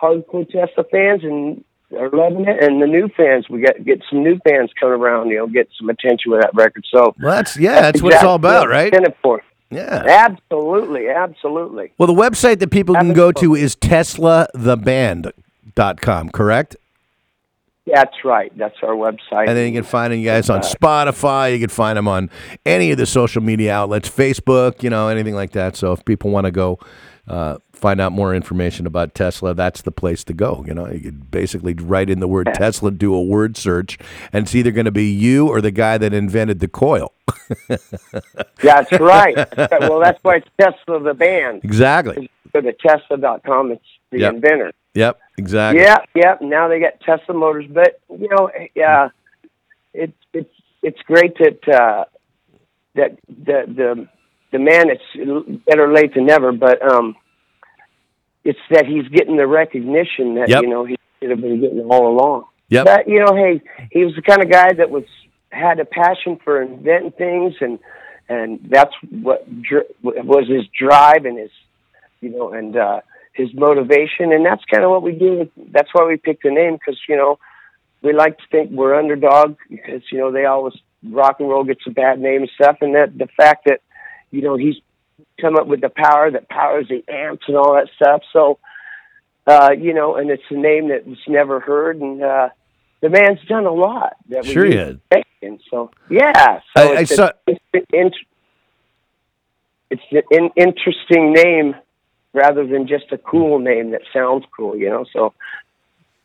hardcore Tesla fans and are loving it, and the new fans we get get some new fans coming around. You know, get some attention with that record. So Well, that's yeah, that's what it's all about, right? for. Yeah. Absolutely, absolutely. Well, the website that people can go to is teslatheband.com, correct? That's right. That's our website. And then you can find you guys on Spotify. You can find them on any of the social media outlets, Facebook, you know, anything like that. So if people want to go uh, find out more information about Tesla, that's the place to go. You know, you could basically write in the word Tesla, do a word search, and it's either going to be you or the guy that invented the coil. That's right. Well, that's why it's Tesla the band. exactly. Go to Tesla.com. It's the Yep. inventor. Yep. Exactly. Yeah, yeah. Now they got Tesla Motors, but you know, yeah, it's it's it's great that uh, that the the the man. It's better late than never, but um, it's that he's getting the recognition that Yep. you know he should have been getting all along. Yep. But you know, hey, he was the kind of guy that was had a passion for inventing things, and and that's what dr- was his drive and his you know and uh, his motivation, and that's kind of what we do. That's why we picked the name because you know we like to think we're underdog because you know they always rock and roll gets a bad name and stuff, and that the fact that you know he's come up with the power that powers the amps and all that stuff. So uh, you know, and it's a name that was never heard, and uh, the man's done a lot. That we Sure he didn't has. expect, And so yeah, so I- I it's, saw- a, it's an it's an interesting name rather than just a cool name that sounds cool, you know. So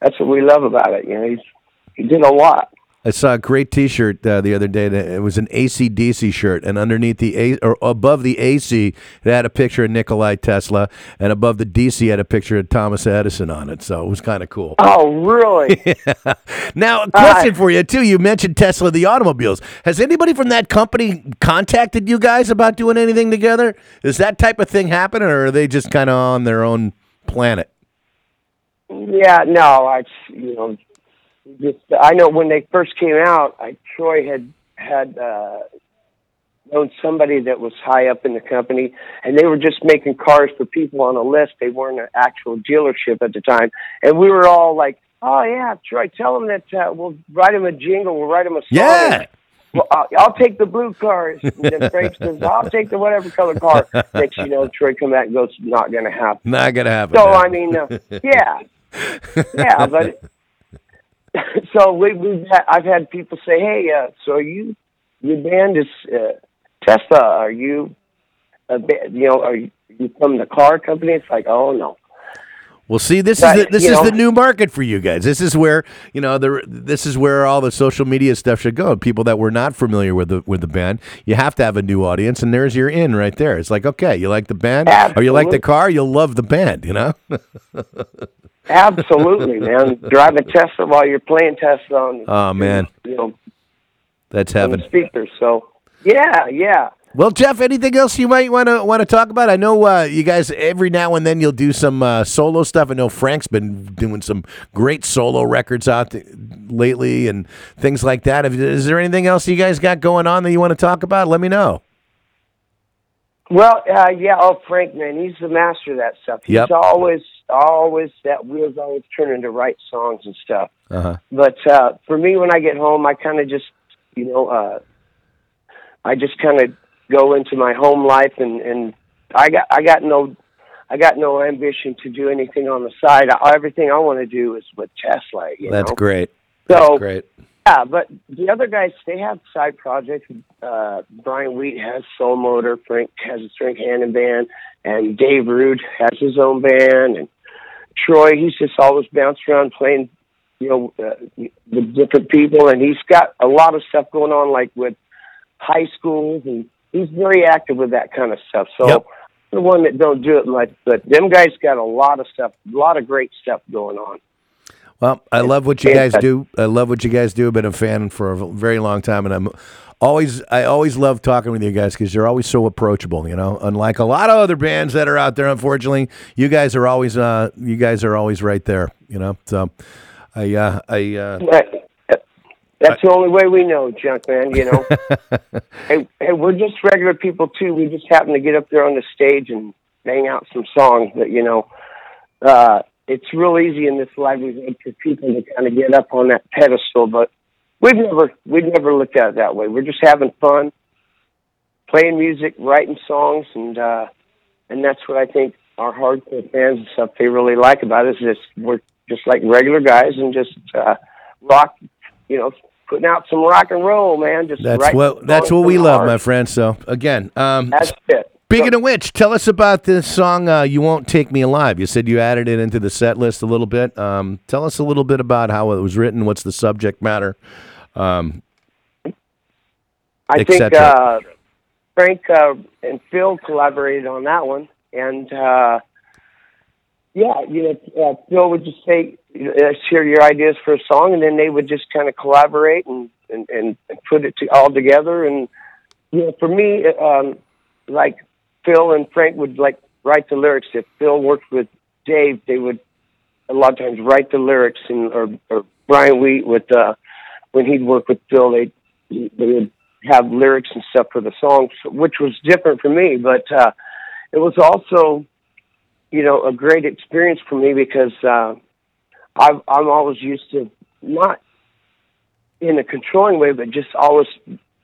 that's what we love about it. You know, he's he did a lot. I saw a great T-shirt uh, the other day. That it was an ACDC shirt, and underneath the A or above the AC, it had a picture of Nikolai Tesla, and above the DC had a picture of Thomas Edison on it. So it was kind of cool. Oh, really? Now, a question for you too. You mentioned Tesla, the automobiles. Has anybody from that company contacted you guys about doing anything together? Is that type of thing happening, or are they just kind of on their own planet? yeah, no, I you know just I know when they first came out, I Troy had had uh known somebody that was high up in the company and they were just making cars for people on a list. They weren't an actual dealership at the time. And we were all like, "Oh yeah, Troy, tell them that uh, we'll write him a jingle, we'll write him a song." Yeah. well, I'll, I'll take the blue cars. And then Frank says, I'll take the whatever color car. Next, you know, Troy come back and goes, not going to happen. Not gonna happen. So man. I mean, uh, yeah, yeah, but so we we've had, I've had people say, "Hey, uh, so you your band is uh, Tesla? Are you a ba- you know are you, you from the car company?" It's like, oh no, Well, see, this But, is the, this is know- the new market for you guys. This is where you know the this is where all the social media stuff should go. People that were not familiar with the with the band, you have to have a new audience, and there's your in right there. It's like, okay, you like the band, or you like the car, you'll love the band. You know, absolutely, man. Drive a Tesla while you're playing Tesla on oh man, you know that's heaven. speakers. So yeah, yeah. Well, Jeff, anything else you might want to want to talk about? I know uh, you guys every now and then you'll do some uh, solo stuff. I know Frank's been doing some great solo records out th- lately and things like that. If- Is there anything else you guys got going on that you want to talk about? Let me know. Well, uh, yeah. Oh, Frank, man, he's the master of that stuff. He's Yep. always, always that wheels always turning to write songs and stuff. Uh huh. But uh, for me, when I get home, I kind of just, you know, uh, I just kind of go into my home life, and and I got I got no, I got no ambition to do anything on the side. I, everything I want to do is with Tesla. You That's know? great. So Great. yeah, but the other guys they have side projects. Uh, Brian Wheat has Soul Motor, Frank has a Frank Hannon band, and Dave Rude has his own band, and Troy he's just always bounced around playing, you know, uh, with different people, and he's got a lot of stuff going on, like with high schools, and he's very active with that kind of stuff. So. Yep. The one that don't do it much, but them guys got a lot of stuff, a lot of great stuff going on. Well, I love what you guys do. I love what you guys do. I've been a fan for a very long time, and I'm always I always love talking with you guys because you're always so approachable. You know, unlike a lot of other bands that are out there. Unfortunately, you guys are always uh, you guys are always right there. You know, so I uh, I uh, Right. That's the only way we know, Junkman. You know, hey, hey, we're just regular people too. We just happen to get up there on the stage and bang out some songs. But you know, uh, it's real easy in this livelihood for people to kind of get up on that pedestal. But we've never we've never looked at it that way. We're just having fun, playing music, writing songs, and uh, and that's what I think our hardcore fans and stuff they really like about us. Is we're just like regular guys and just uh, rock, you know, putting out some rock and roll, man. Just that's writing what that's what we love, heart. my friend. So again, um, That's it. Speaking of which, tell us about this song uh, "You Won't Take Me Alive." You said you added it into the set list a little bit. Um, tell us a little bit about how it was written. What's the subject matter? Um, I think uh, Frank uh, and Phil collaborated on that one, and uh, yeah, you know, uh, Phil would just say, "Let's hear your ideas for a song," and then they would just kind of collaborate and and, and put it to, all together. And you know, for me, um, like Phil and Frank would like write the lyrics. If Phil worked with Dave, they would a lot of times write the lyrics, and or, or Brian Wheat with uh, when he'd work with Phil, they they would have lyrics and stuff for the songs, which was different for me. But uh, it was also, you know, a great experience for me because uh, I've, I'm always used to not in a controlling way, but just always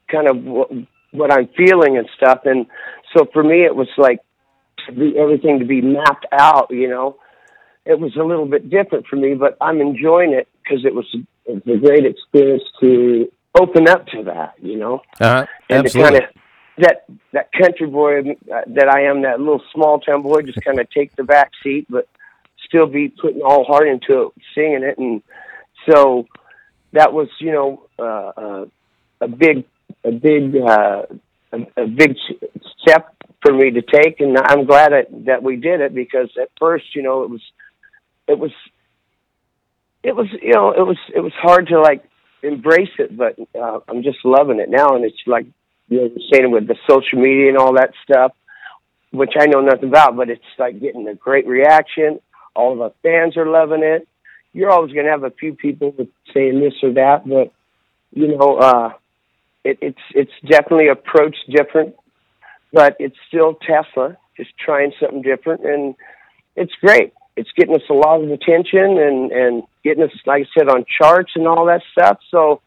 kind of what, what I'm feeling and stuff. And so for me, it was like to be, everything to be mapped out, you know. It was a little bit different for me, but I'm enjoying it because it was, it was a great experience to open up to that, you know uh-huh. and Absolutely. to kind of that that country boy uh, that I am, that little small town boy, just kind of take the back seat, but still be putting all heart into it, singing it, and so that was you know uh, uh, a big a big uh, a, a big step for me to take, and I'm glad that that we did it because at first you know it was it was it was you know it was it was hard to like embrace it, but uh, I'm just loving it now, and it's like you know saying with the social media and all that stuff, which I know nothing about, but it's like getting a great reaction. All of our fans are loving it. You're always going to have a few people saying this or that, but you know, uh, it, it's it's definitely approached different, but it's still Tesla, just trying something different, and it's great. It's getting us a lot of attention and and getting us, like I said, on charts and all that stuff. So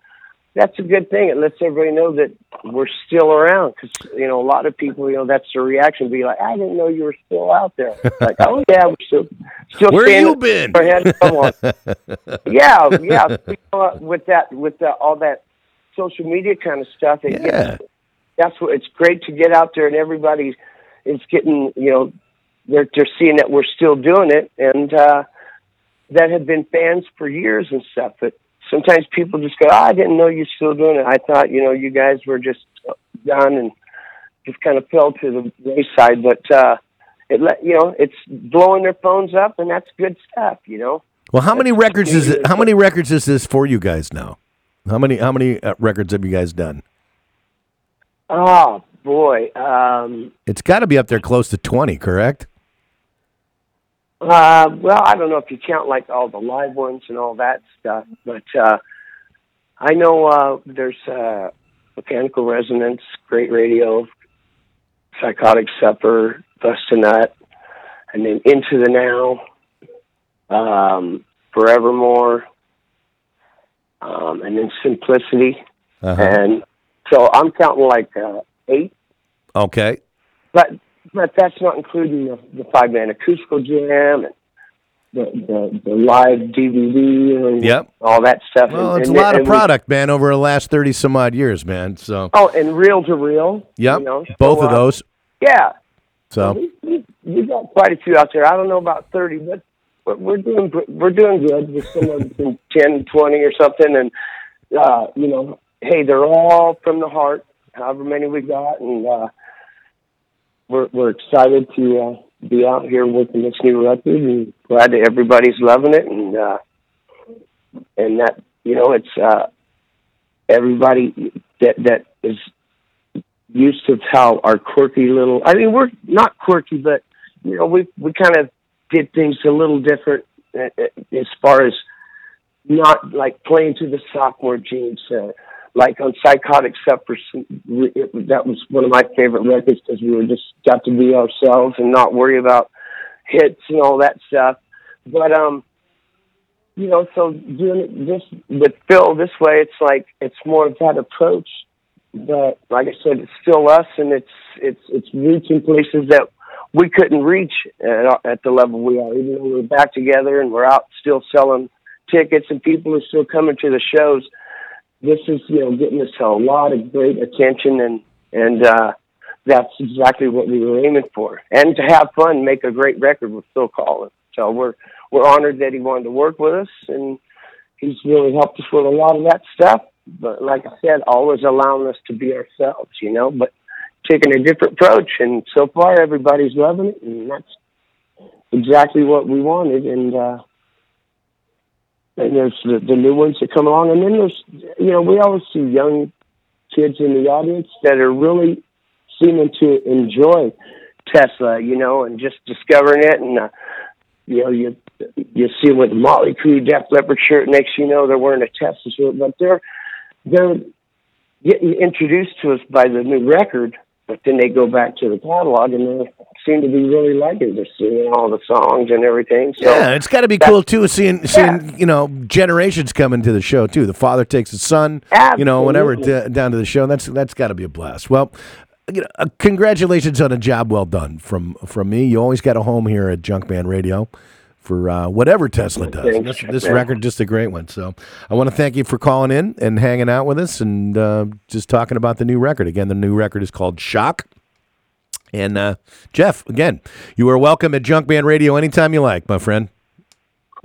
that's a good thing. It lets everybody know that we're still around because you know a lot of people, you know, that's the reaction. Be like, I didn't know you were still out there. like, oh yeah, we're still still. Where you been? our head. Come on. yeah, yeah. You know, with that, with the, all that social media kind of stuff, it Yeah. that's what it's great to get out there and everybody is getting, you know, they're they're seeing that we're still doing it and. uh that have been fans for years and stuff. But sometimes people just go, oh, I didn't know you're still doing it. I thought, you know, you guys were just done and just kind of fell to the wayside. But, uh, it let, you know, it's blowing their phones up and that's good stuff, you know? Well, how many records is it? How many records is this for you guys now? How many how many uh, records have you guys done? Oh boy. Um, It's got to be up there close to twenty, correct? Uh, well, I don't know if you count like all the live ones and all that stuff, but uh, I know uh, there's uh, Mechanical Resonance, Great Radio, Psychotic Supper, Bust a Nut, and then Into the Now, um, Forevermore, um, and then Simplicity, Uh-huh. and so I'm counting like uh, eight Okay. but but that's not including the, the five man acoustical jam and the, the the live DVD and Yep. all that stuff. Well, and, it's a lot of and we- product, man, over the last thirty some odd years, man. So, oh, and reel to reel. yep, you know, both so, of uh, those. Yeah, So, we, we, we got quite a few out there. I don't know about thirty, but we're, we're doing gr- we're doing good with somewhere between 10 twenty or something. And uh, you know, hey, they're all from the heart. However many we got, and uh, we're we're excited to uh, be out here working this new record, and glad that everybody's loving it, and uh, and that you know it's uh, everybody that that is used to how our quirky little. I mean, we're not quirky, but you know, we we kind of did things a little different uh, uh, as far as not like playing to the sophomore genes. Uh, like on Psychotic Supper, that was one of my favorite records because we were just got to be ourselves and not worry about hits and all that stuff. But um, you know, so doing it this with Phil this way, it's like it's more of that approach. But like I said, it's still us, and it's it's it's reaching places that we couldn't reach at, at the level we are. Even though we're back together and we're out still selling tickets, and people are still coming to the shows. This is you know getting us a lot of great attention, and and uh, that's exactly what we were aiming for. And to have fun, make a great record with Phil Collen. So we're we're honored that he wanted to work with us, and he's really helped us with a lot of that stuff. But like I said, always allowing us to be ourselves, you know. But taking a different approach, and so far everybody's loving it, and that's exactly what we wanted. And uh, and there's the, the new ones that come along, and then there's you know we always see young kids in the audience that are really seeming to enjoy Tesla, you know, and just discovering it, and uh, you know you you see with Mötley Crüe Def Leppard shirt, next you know they're wearing a Tesla shirt, but they're they're getting introduced to us by the new record, but then they go back to the catalog and they seem to be really liking. They're singing all the songs and everything. So yeah, it's got to be cool too, seeing seeing you know generations coming to the show too. The father takes his son, you know, whenever d- down to the show. That's that's got to be a blast. Well. You know, uh, congratulations on a job well done from from me. You always got a home here at Junkman Radio for uh, whatever Tesla does. Thanks, This, this record just a great one. So I want to thank you for calling in and hanging out with us and uh, just talking about the new record. Again, the new record is called Shock. And uh, Jeff, again, you are welcome at Junkman Radio anytime you like, my friend.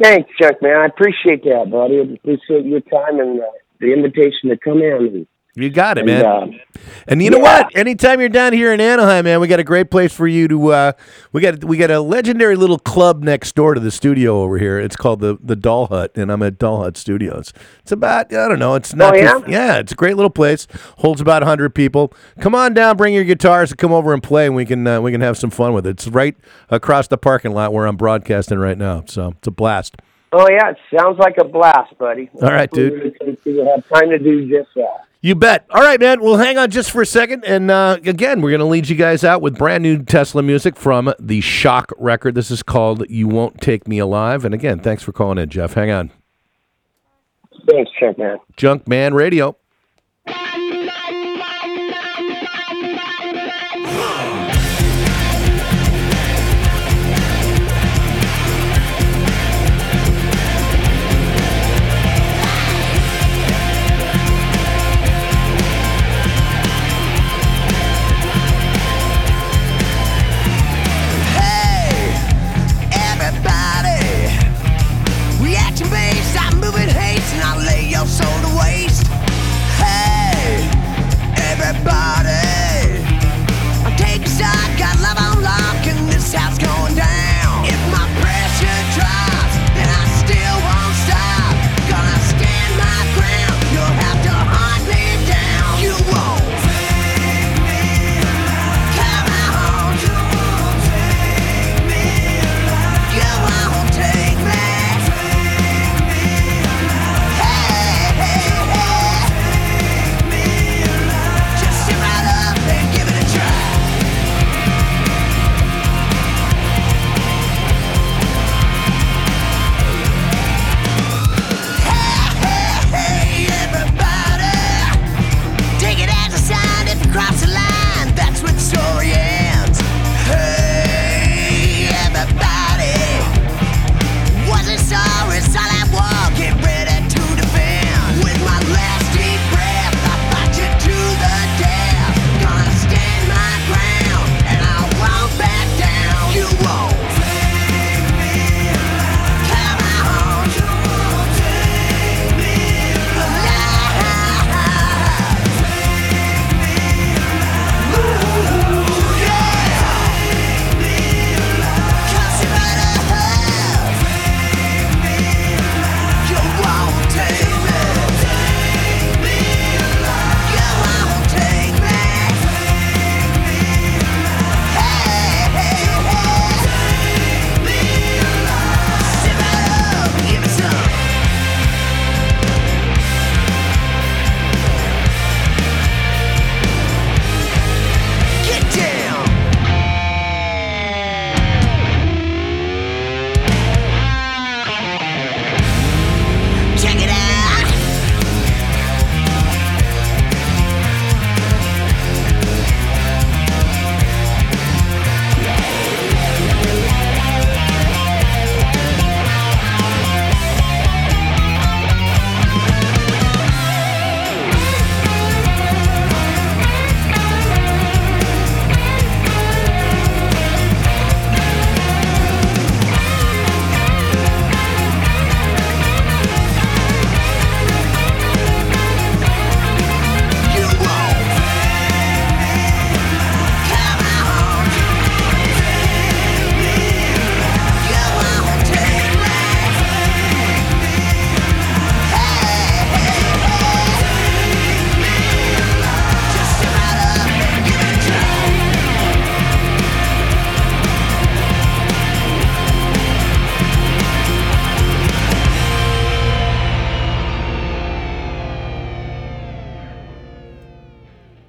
Thanks, Chuck, man. I appreciate that, buddy. I appreciate your time and uh, the invitation to come in. You got it, And, man. uh, and you know yeah. what? Anytime you're down here in Anaheim, man, we got a great place for you to. Uh, we got we got a legendary little club next door to the studio over here. It's called the the Doll Hut, and I'm at Doll Hut Studios. It's about I don't know. It's not. Oh, too- yeah? yeah. It's a great little place. Holds about hundred people. Come on down, bring your guitars, and come over and play, and we can uh, we can have some fun with it. It's right across the parking lot where I'm broadcasting right now. So it's a blast. Oh, yeah, it sounds like a blast, buddy. All right, dude. Hopefully we can have time to do just that. You bet. All right, man. We'll hang on just for a second. And uh, again, we're going to lead you guys out with brand new Tesla music from the Shock record. This is called You Won't Take Me Alive. And again, thanks for calling in, Jeff. Hang on. Thanks, Chuck, man. Junkman Radio. body.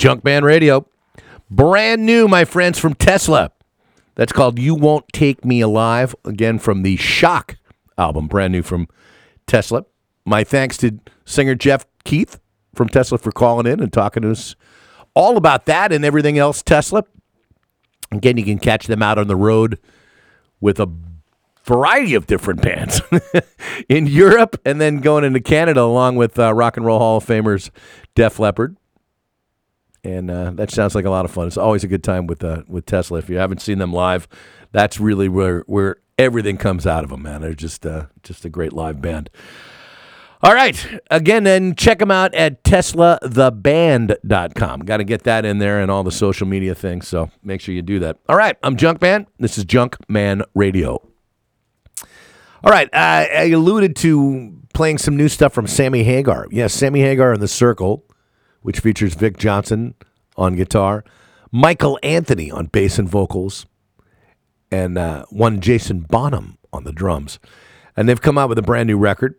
Junkman Radio. Brand new, my friends, from Tesla. That's called You Won't Take Me Alive. Again, from the Shock album. Brand new from Tesla. My thanks to singer Jeff Keith from Tesla for calling in and talking to us all about that and everything else Tesla. Again, you can catch them out on the road with a variety of different bands in Europe and then going into Canada along with uh, Rock and Roll Hall of Famers Def Leppard. And uh, that sounds like a lot of fun. It's always a good time with uh, with Tesla. If you haven't seen them live, that's really where where everything comes out of them, man. They're just uh, just a great live band. All right. Again, then check them out at teslatheband.com. Got to get that in there and all the social media things. So make sure you do that. All right. I'm Junkman. This is Junkman Radio. All right. Uh, I alluded to playing some new stuff from Sammy Hagar. Yes, Sammy Hagar and the Circle, which features Vic Johnson on guitar, Michael Anthony on bass and vocals, and uh, one Jason Bonham on the drums. And they've come out with a brand new record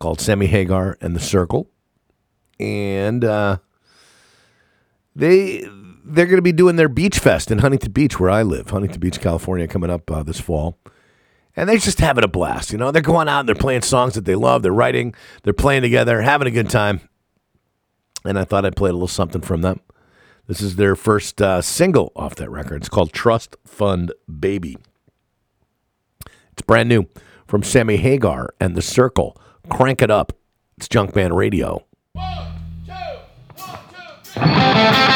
called Sammy Hagar and the Circle, and uh, they they're going to be doing their beach fest in Huntington Beach, where I live, Huntington Beach, California, coming up uh, this fall. And they're just having a blast, you know. They're going out and they're playing songs that they love. They're writing, they're playing together, having a good time. And I thought I'd play a little something from them. This is their first uh, single off that record. It's called Trust Fund Baby. It's brand new from Sammy Hagar and The Circle. Crank it up. It's Junkman Radio. Mama's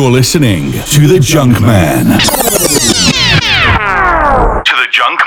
You're listening to the Junkman. To the Junk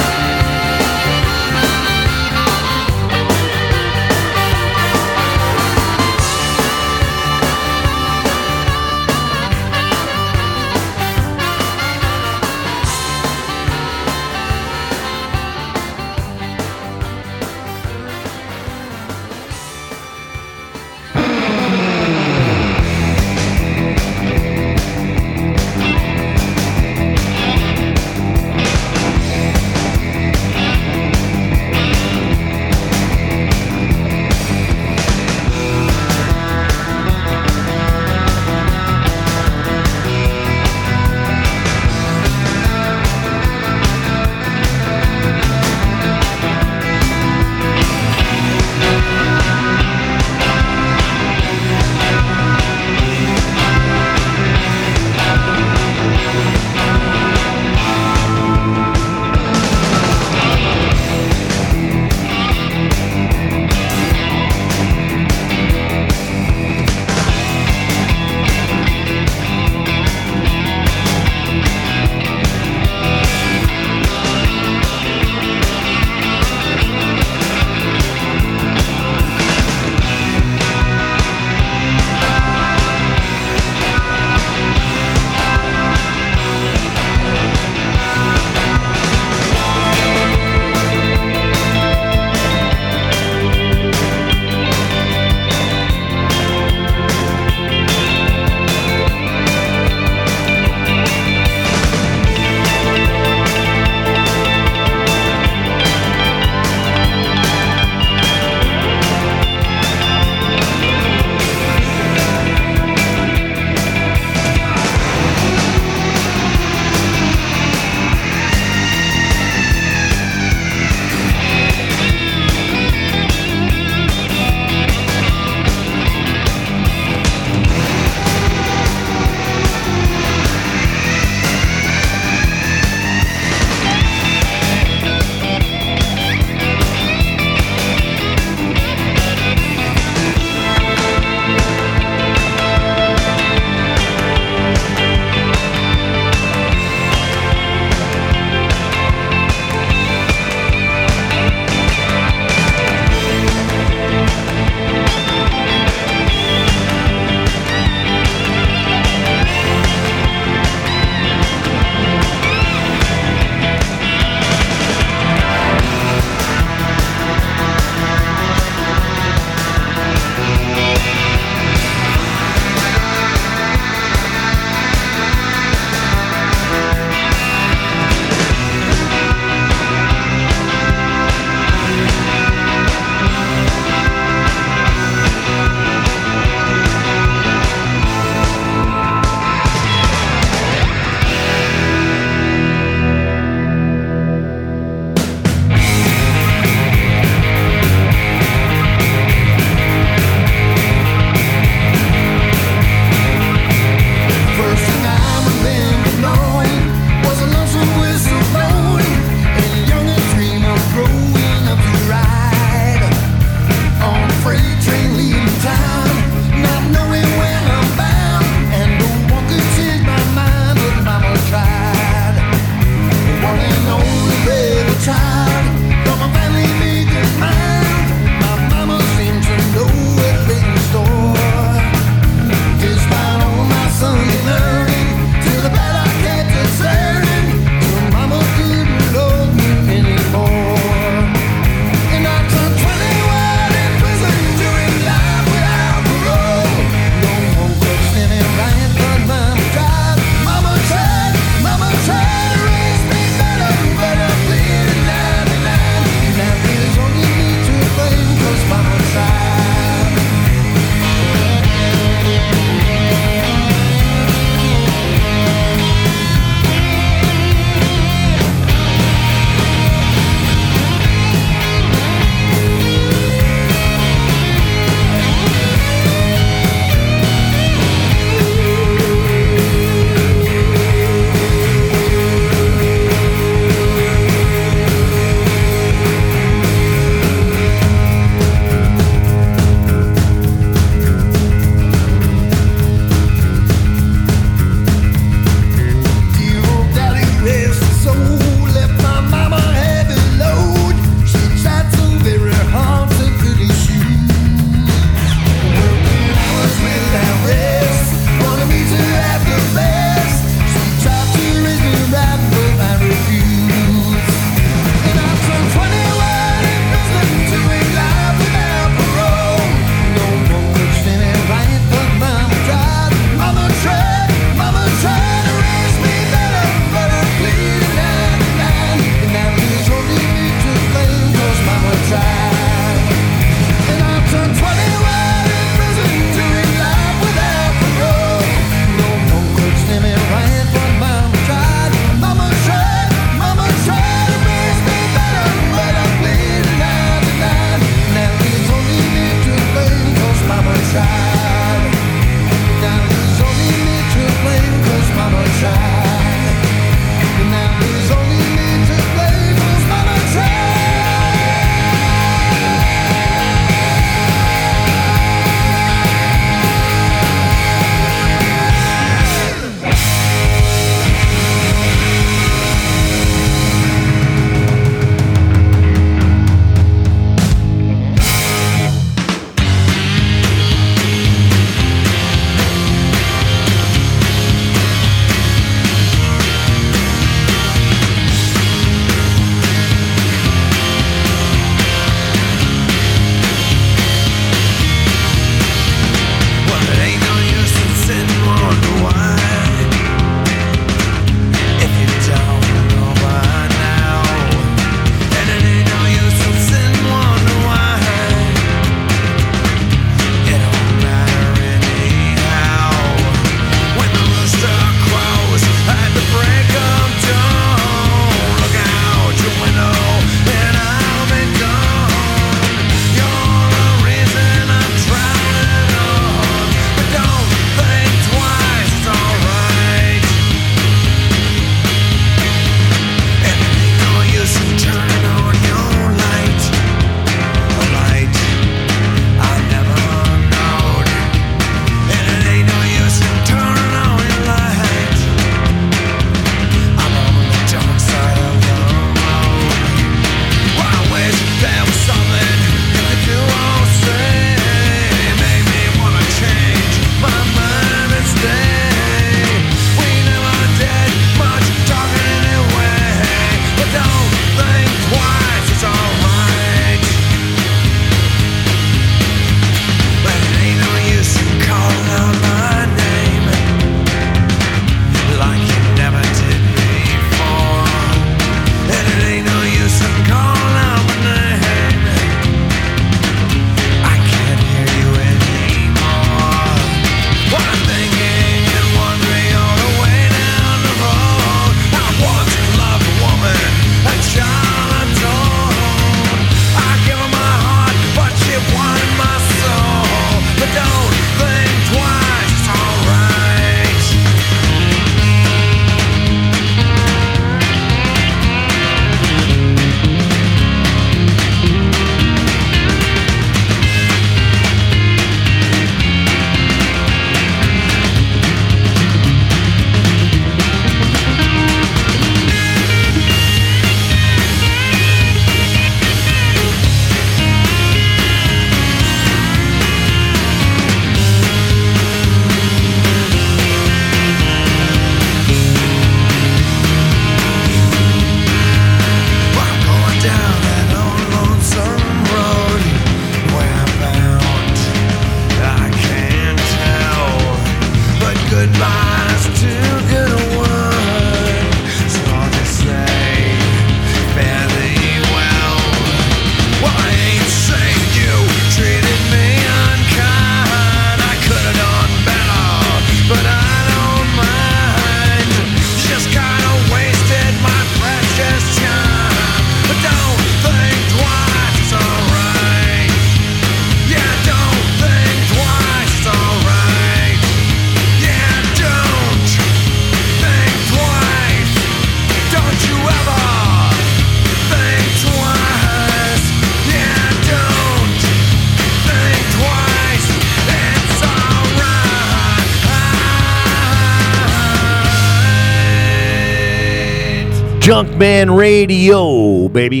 Junkman Radio, baby.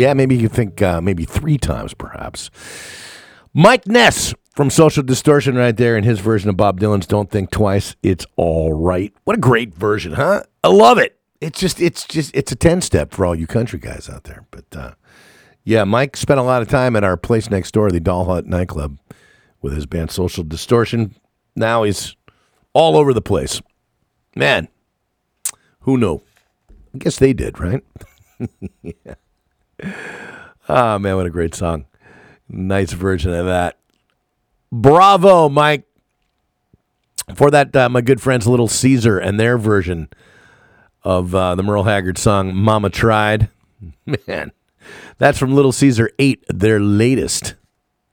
Yeah, maybe you think uh, maybe three times, perhaps. Mike Ness from Social Distortion, right there, in his version of Bob Dylan's "Don't Think Twice." It's all right. What a great version, huh? I love it. It's just, it's just, it's a ten step for all you country guys out there. But uh, yeah, Mike spent a lot of time at our place next door, the Doll Hut nightclub, with his band Social Distortion. Now he's all over the place. Man, who knew? I guess they did, right? yeah. Oh man, what a great song. Nice version of that. Bravo, Mike. For that, uh, my good friends Little Caesar and their version of uh, the Merle Haggard song Mama Tried. Man, that's from Little Caesar 8, their latest.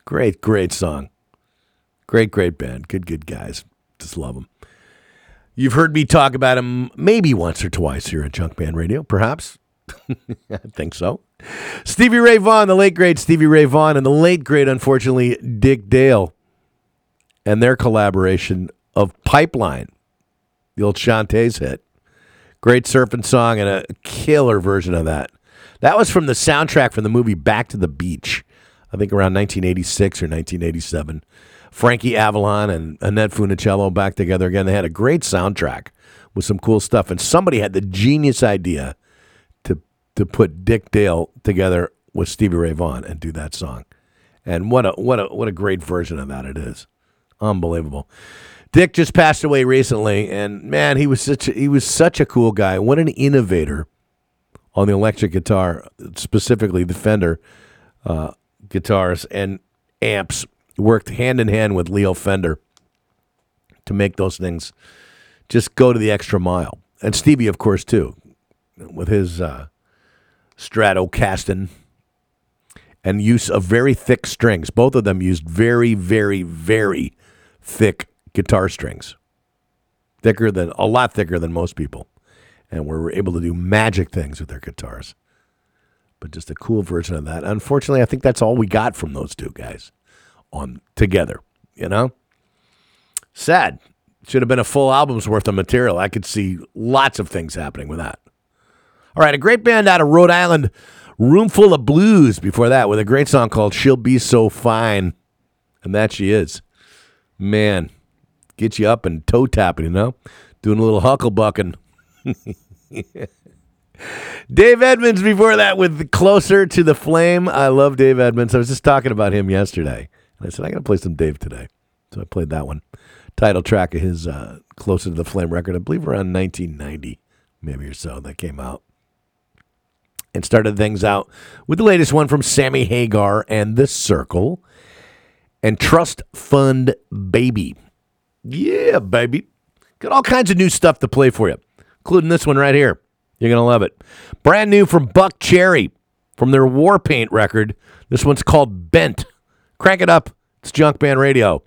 Great, great song. Great, great band. Good, good guys. Just love them. You've heard me talk about him maybe once or twice here at Junkman Radio, perhaps. I think so. Stevie Ray Vaughan, the late great Stevie Ray Vaughan, and the late great, unfortunately, Dick Dale, and their collaboration of Pipeline, the old Chantays' hit. Great surfing song and a killer version of that. That was from the soundtrack from the movie Back to the Beach, I think around 1986 or 1987. Frankie Avalon and Annette Funicello back together again. They had a great soundtrack with some cool stuff, and somebody had the genius idea to to put Dick Dale together with Stevie Ray Vaughan and do that song. And what a what a what a great version of that it is. Unbelievable. Dick just passed away recently, and man, he was such a, he was such a cool guy. What an innovator on the electric guitar, specifically the Fender uh, guitars and amps. Worked hand in hand with Leo Fender to make those things just go to the extra mile. And Stevie, of course, too, with his uh, Stratocaster and use of very thick strings. Both of them used very, very, very thick guitar strings, thicker than a lot thicker than most people, and were able to do magic things with their guitars. But just a cool version of that. Unfortunately, I think that's all we got from those two guys on together. You know, sad. Should have been a full album's worth of material. I could see lots of things happening with that. All right, a great band out of Rhode Island, Roomful of Blues. Before that, with a great song called "She'll Be So Fine," and that she is. Man, get you up and toe tapping, you know, doing a little hucklebucking. Dave Edmunds before that with Closer to the Flame. I love Dave Edmunds. I was just talking about him yesterday. And I said, I got to play some Dave today. So I played that one. Title track of his uh, Closer to the Flame record, I believe around 1990, maybe or so, that came out. And started things out with the latest one from Sammy Hagar and The Circle and Trust Fund Baby. Yeah, baby. Got all kinds of new stuff to play for you, including this one right here. You're going to love it. Brand new from Buckcherry from their Warpaint record. This one's called Bent. Crank it up. It's Junkman Radio.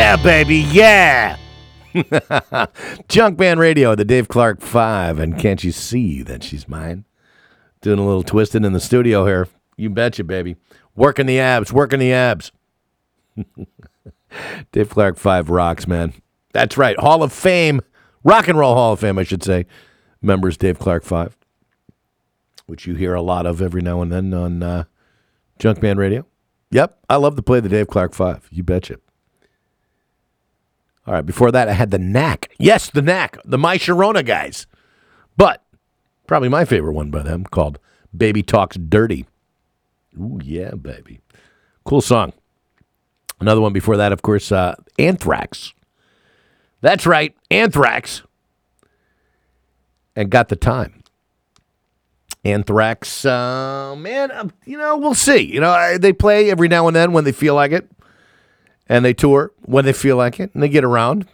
Yeah, baby, yeah. Junkman Radio, the Dave Clark Five, and can't you see that she's mine? Doing a little twisting in the studio here. You betcha, baby. Working the abs, working the abs. Dave Clark Five rocks, man. That's right. Hall of Fame, Rock and Roll Hall of Fame, I should say. Members Dave Clark Five, which you hear a lot of every now and then on uh, Junkman Radio. Yep, I love to play the Dave Clark Five. You betcha. All right, before that, I had the Knack. Yes, the Knack, the My Sharona guys. But probably my favorite one by them called Baby Talks Dirty. Ooh, yeah, baby. Cool song. Another one before that, of course, uh, Anthrax. That's right, Anthrax. And Got the Time. Anthrax, uh, man, uh, you know, we'll see. You know, I, they play every now and then when they feel like it and they tour when they feel like it, and they get around.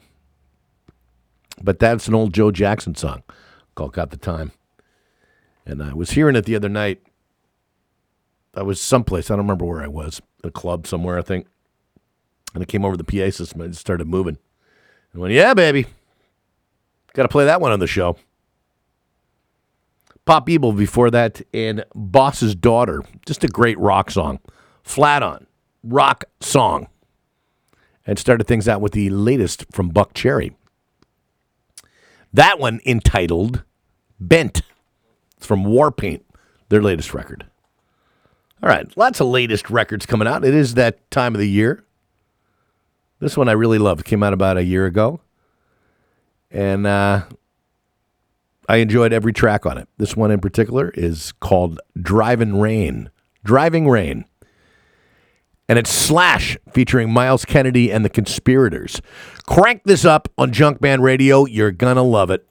But that's an old Joe Jackson song called "Got the Time," and I was hearing it the other night. I was someplace I don't remember where I was, a club somewhere I think, and I came over the PA system and it started moving. And went, "Yeah, baby, got to play that one on the show." Pop Evil before that, and Boss's Daughter, just a great rock song, flat on rock song and started things out with the latest from Buckcherry. That one entitled Bent. It's from Warpaint, their latest record. All right, lots of latest records coming out. It is that time of the year. This one I really loved. Came out about a year ago. And uh, I enjoyed every track on it. This one in particular is called Driving Rain. Driving Rain and it's Slash featuring Myles Kennedy and the Conspirators. Crank this up on Junkman Radio. You're going to love it.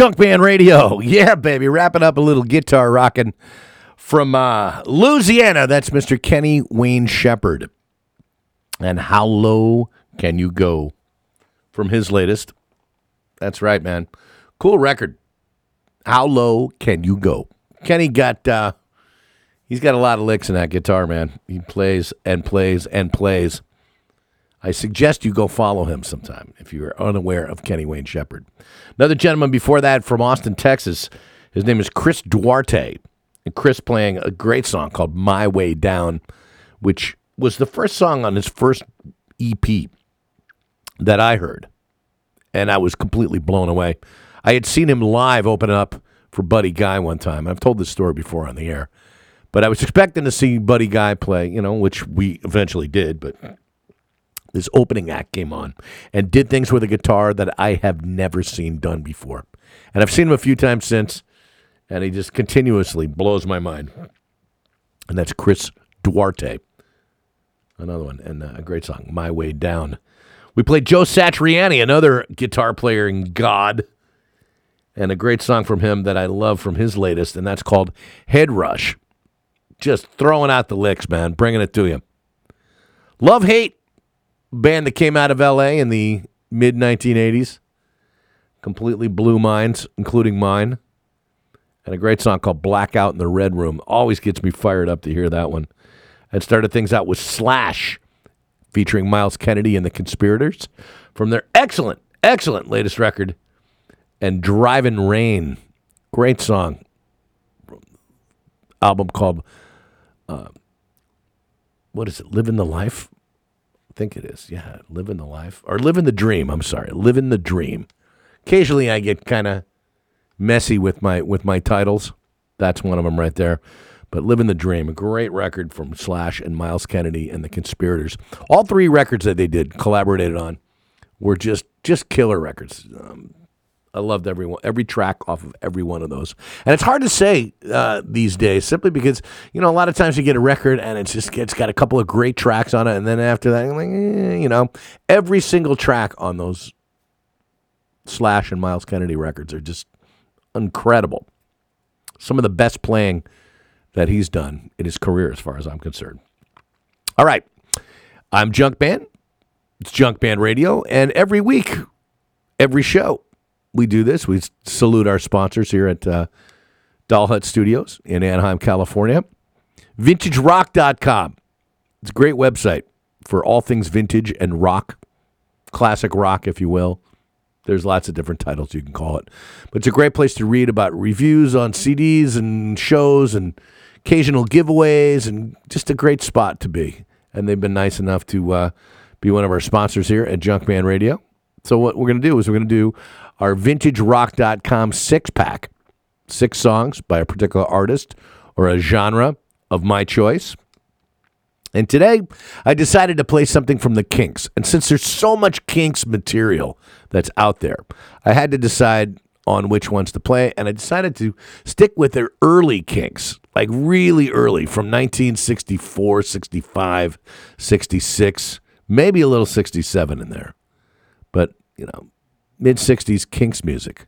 Junkman Radio. Yeah, baby. Wrapping up a little guitar rocking from uh, Louisiana. That's Mr. Kenny Wayne Shepherd. And How Low Can You Go from his latest. That's right, man. Cool record. How low can you go? Kenny got uh he's got a lot of licks in that guitar, man. He plays and plays and plays. I suggest you go follow him sometime if you are unaware of Kenny Wayne Shepherd. Another gentleman before that from Austin, Texas. His name is Chris Duarte. And Chris playing a great song called My Way Down, which was the first song on his first EP that I heard. And I was completely blown away. I had seen him live open up for Buddy Guy one time. I've told this story before on the air. But I was expecting to see Buddy Guy play, you know, which we eventually did, but this opening act came on and did things with a guitar that I have never seen done before. And I've seen him a few times since, and he just continuously blows my mind. And that's Chris Duarte. Another one, and uh, a great song, My Way Down. We played Joe Satriani, another guitar player in God, and a great song from him that I love from his latest, and that's called Headrush. Just throwing out the licks, man, bringing it to you. Love Hate band that came out of LA in the mid 1980s. Completely blew minds, including mine. And a great song called Blackout in the Red Room. Always gets me fired up to hear that one. And started things out with Slash, featuring Myles Kennedy and the Conspirators from their excellent, excellent latest record, and Driving Rain. Great song. Album called, uh, what is it, Living the Life? Think it is. Yeah, living the life or living the dream. I'm sorry, living the dream. Occasionally, I get kind of messy with my with my titles. That's one of them right there. But living the dream, a great record from Slash and Myles Kennedy and the Conspirators. All three records that they did collaborated on were just just killer records. Um, I loved every one, every track off of every one of those. And it's hard to say uh, these days, simply because you know a lot of times you get a record and it's just it's got a couple of great tracks on it, and then after that, like, eh, you know, every single track on those Slash and Myles Kennedy records are just incredible. Some of the best playing that he's done in his career, as far as I'm concerned. All right, I'm Junkman. It's Junkman Radio, and every week, every show we do this. We salute our sponsors here at uh, Doll Hut Studios in Anaheim, California. VintageRock.com. It's a great website for all things vintage and rock, classic rock, if you will. There's lots of different titles you can call it. But it's a great place to read about reviews on CDs and shows and occasional giveaways and just a great spot to be. And they've been nice enough to uh, be one of our sponsors here at Junkman Radio. So what we're going to do is we're going to do our vintagerock.com six pack, six songs by a particular artist or a genre of my choice. And today I decided to play something from the Kinks. And since there's so much Kinks material that's out there, I had to decide on which ones to play. And I decided to stick with their early Kinks, like really early from 1964, 65, 66, maybe a little 67 in there. But, you know, mid 60s Kinks music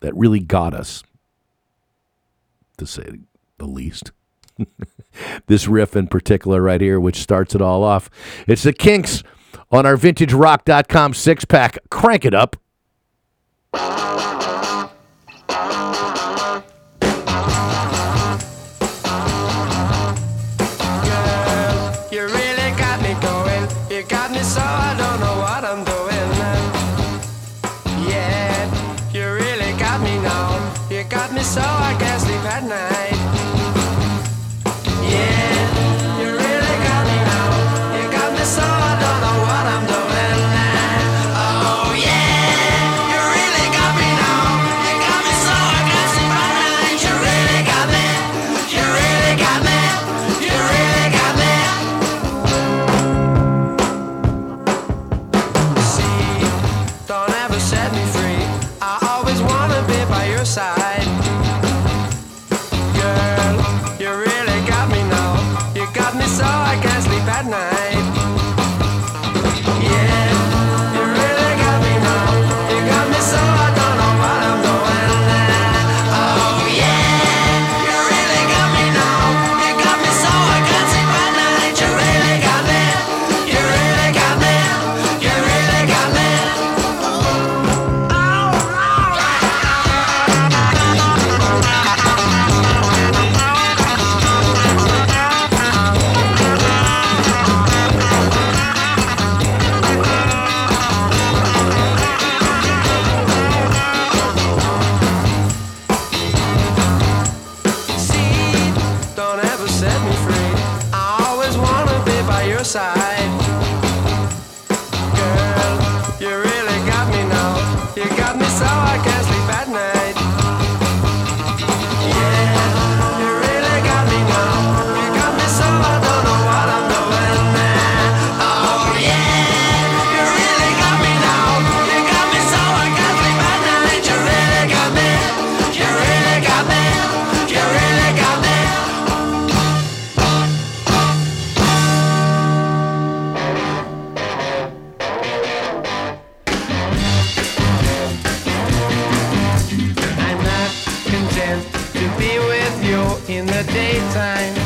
that really got us, to say the least. this riff in particular, right here, which starts it all off. It's the Kinks on our vintagerock.com six pack. Crank it up. To be with you in the daytime.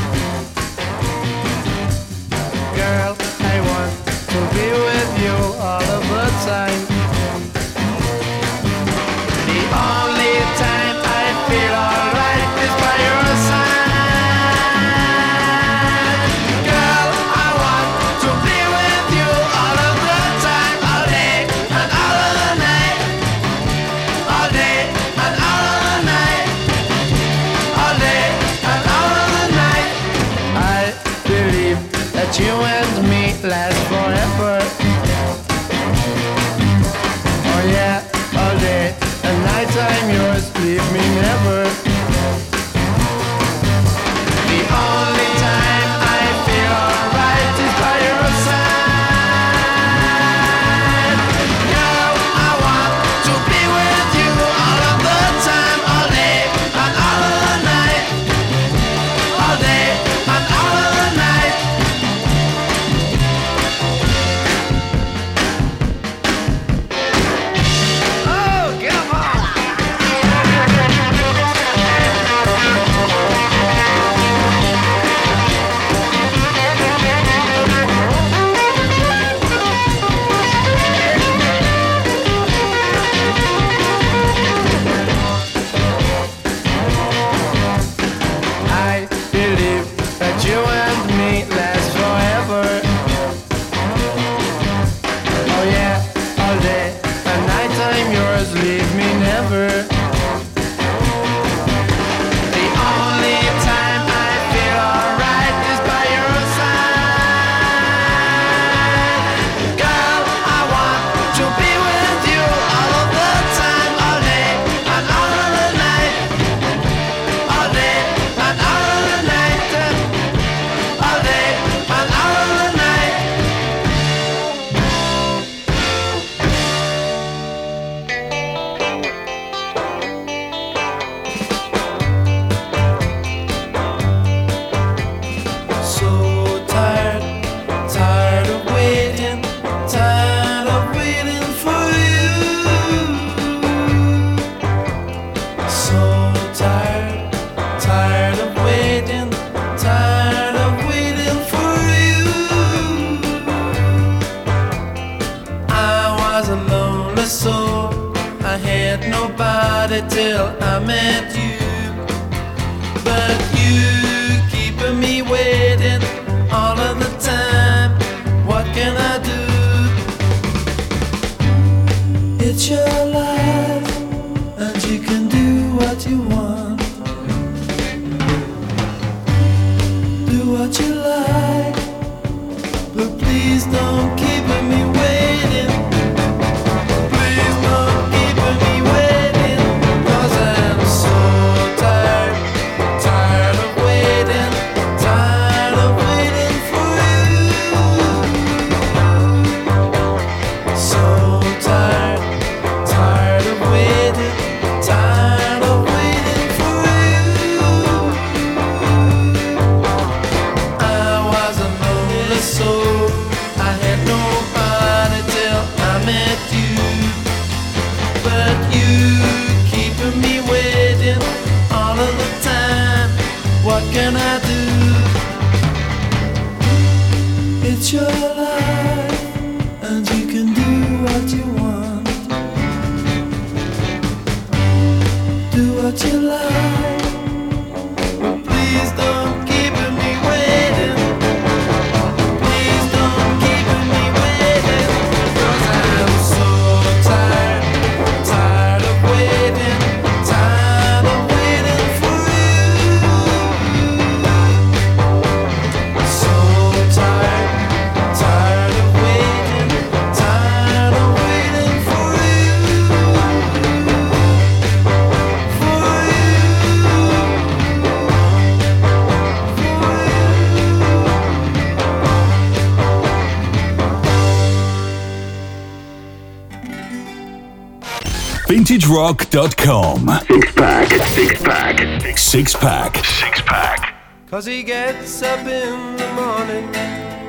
VintageRock.com. Six pack. Six pack. Six pack. Six pack. Cause he gets up in the morning,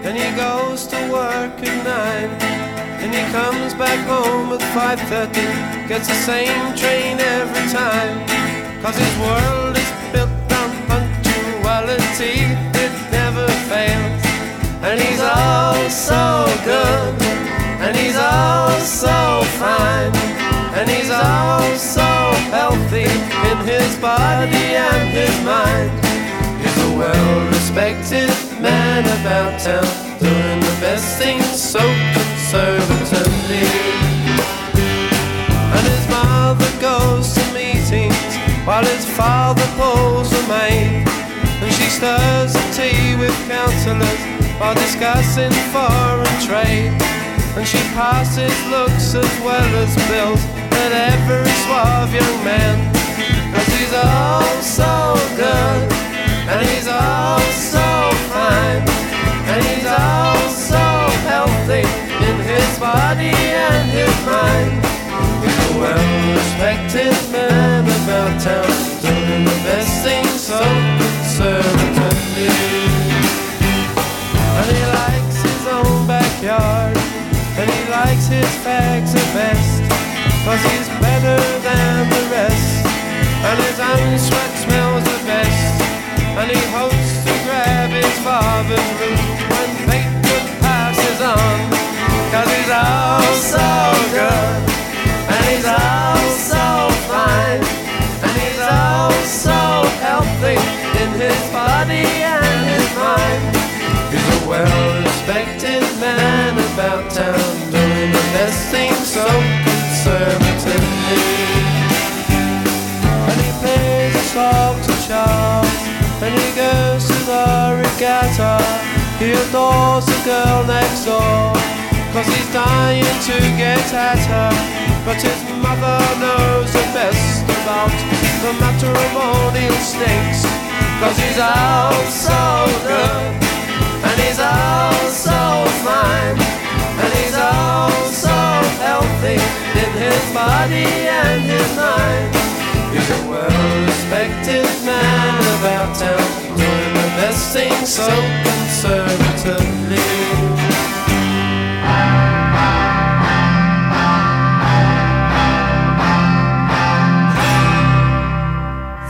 then he goes to work at nine. Then he comes back home at 5.30, gets the same train every time. Cause his world is built on punctuality, it never fails. And he's all so good, and he's all so fine, and he's all so healthy in his body and his mind. He's a well-respected man about town, doing the best things so conservatively. And his mother goes to meetings while his father pulls a maid. And she stirs the tea with councillors while discussing foreign trade. And she passes looks as well as bills at every suave young man. Cause he's all so good, and he's all so fine, and he's all so healthy in his body and his mind. He's a well-respected man about town, doing the best things so conservatively. And he likes his own backyard, and he likes his fags the best, cause he's better than the rest, and his own sweat smells the best, and he hopes to grab his father's root when He adores the girl next door, cause he's dying to get at her. But his mother knows the best about the matrimonial snakes, cause he's out so good. And he's all so fine, and he's all so healthy in his body and his mind. He's a well-respected man about town, doing the best things so conservatively.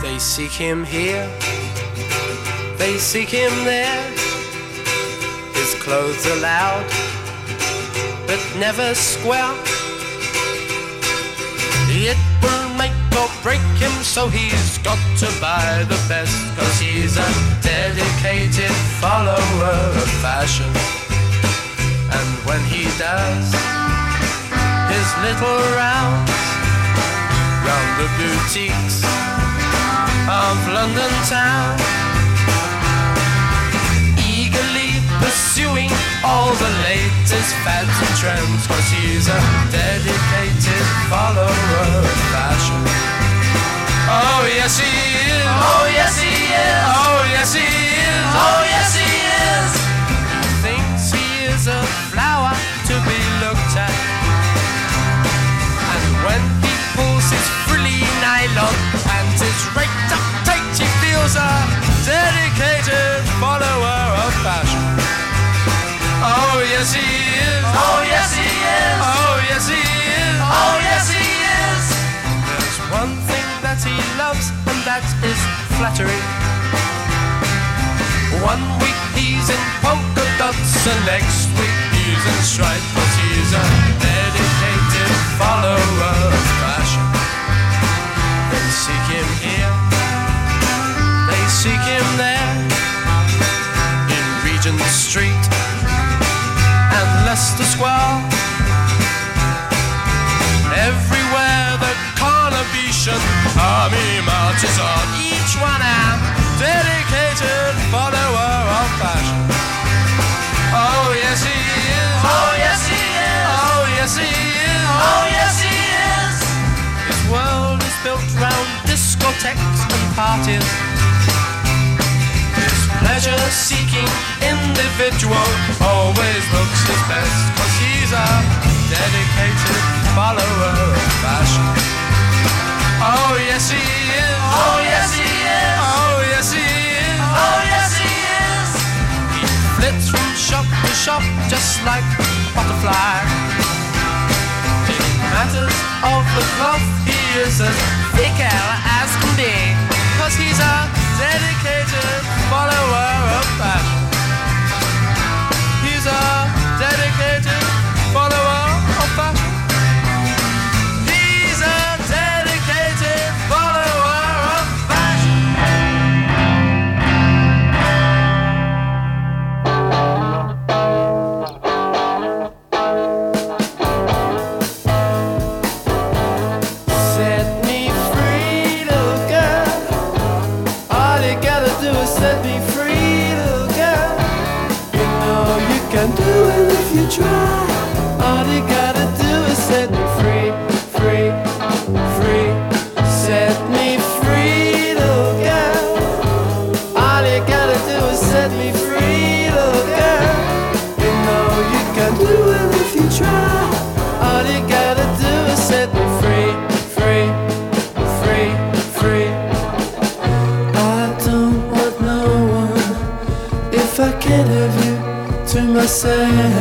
They seek him here, they seek him there. His clothes are loud, but never square. It or break him, so he's got to buy the best. Cause he's a dedicated follower of fashion. And when he does his little rounds round the boutiques of London town, pursuing all the latest fads and trends Cause he's a dedicated follower of fashion. Oh yes he is. Oh yes he is. Oh yes he is. Oh yes he is. He thinks he is a flower to be looked at. And when he pulls his frilly nylon pants is raked up tight he feels a dedicated follower of fashion Oh yes he is. Oh yes he is. Oh yes he is. Oh yes he is. There's one thing that he loves, and that is flattery. One week he's in polka dots, and next week he's in stripes. But he's a dedicated follower of fashion. They seek him here. They seek him there. In Regent Street and Leicester Square. Everywhere the Carnabetian army marches on, each one a dedicated follower of fashion. Oh yes he is. Oh yes he is. Oh yes he is. Oh yes he is. His world is built round discotheques and parties. His pleasure-seeking individual always looks his best Cause he's a dedicated follower of fashion Oh yes he is. Oh, yes, he is. Oh yes he is. Oh, yes, he is. He flits from shop to shop just like a butterfly. In matters of the cloth, he is as fickle as can be. Cause he's a dedicated follower of fashion. He's a to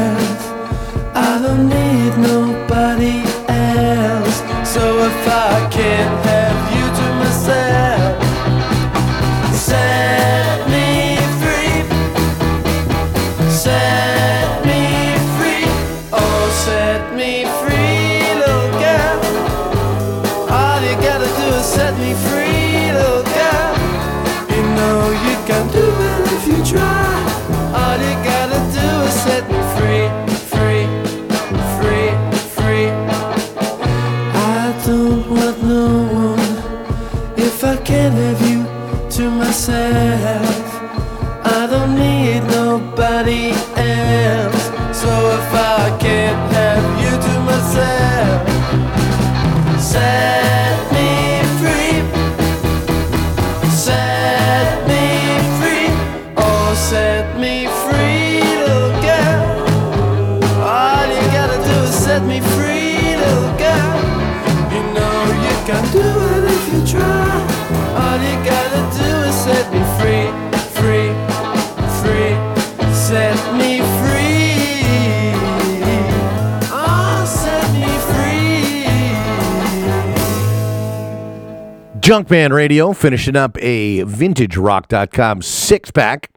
Junkman Radio finishing up a vintagerock.com six pack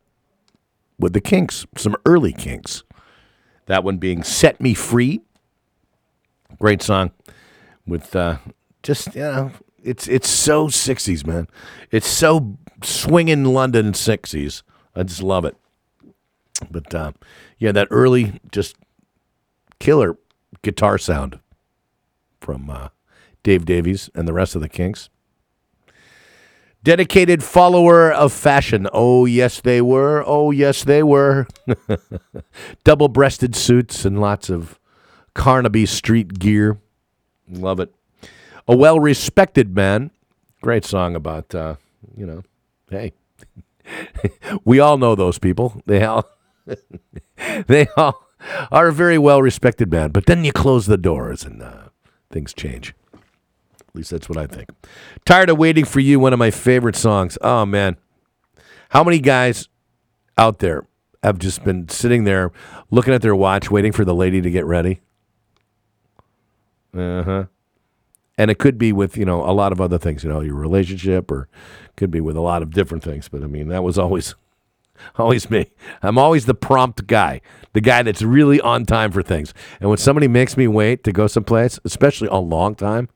with the Kinks, some early Kinks. That one being Set Me Free. Great song with uh, just, you know, it's it's so 60s, man. It's so swinging London 60s. I just love it. But uh, yeah, that early, just killer guitar sound from uh, Dave Davies and the rest of the Kinks. Dedicated follower of fashion. Oh, yes, they were. Oh, yes, they were. Double breasted suits and lots of Carnaby Street gear. Love it. A well respected man. Great song about, uh, you know, hey, we all know those people. They all, they all are a very well respected man. But then you close the doors and uh, things change. At least that's what I think. Tired of waiting for you. One of my favorite songs. Oh man, how many guys out there have just been sitting there looking at their watch, waiting for the lady to get ready? Uh huh. And it could be with you know a lot of other things, you know, your relationship, or could be with a lot of different things. But I mean, that was always, always me. I'm always the prompt guy, the guy that's really on time for things. And when somebody makes me wait to go someplace, especially a long time,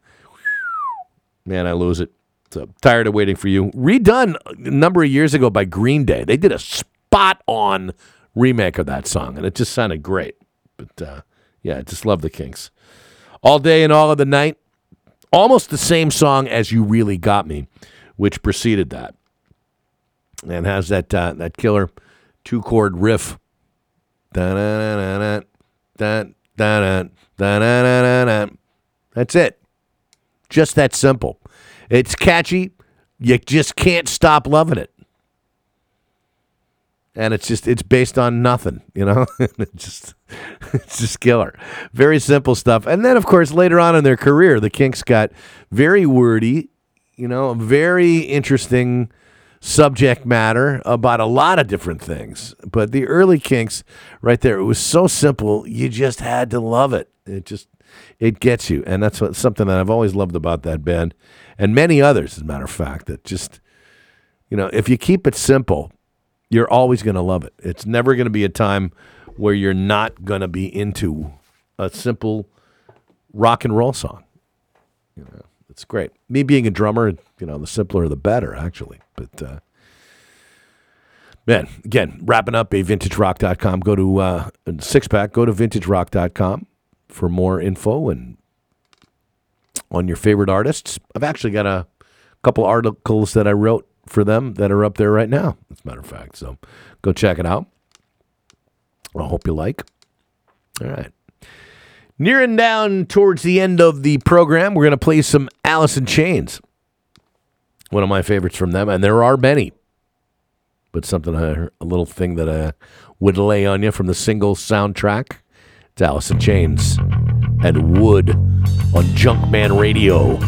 man, I lose it. So tired of waiting for you. Redone a number of years ago by Green Day. They did a spot on remake of that song, and it just sounded great. But uh, yeah, I just love the Kinks. All day and all of the night. Almost the same song as You Really Got Me, which preceded that. And has that uh, that killer two chord riff. That's it. Just that simple. It's catchy. You just can't stop loving it. And it's just it's based on nothing, you know? it's just it's just killer. Very simple stuff. And then of course later on in their career, the Kinks got very wordy You know, very interesting subject matter about a lot of different things. But the early Kinks, right there, it was so simple. You just had to love it. It just it gets you, and that's what, something that I've always loved about that band, and many others, as a matter of fact. That just you know, if you keep it simple, you're always going to love it. It's never going to be a time where you're not going to be into a simple rock and roll song. You know, it's great. Me being a drummer, you know, the simpler the better, actually. But uh, man, again, wrapping up a vintagerock.com. Go to uh, six pack. Go to vintagerock.com for more info and on your favorite artists. I've actually got a couple articles that I wrote for them that are up there right now, as a matter of fact. So go check it out. I hope you like. All right. Nearing down towards the end of the program, we're going to play some Alice in Chains. One of my favorites from them, and there are many. But something, a little thing that I would lay on you from the single soundtrack. It's Alice in Chains and Would on Junkman Radio.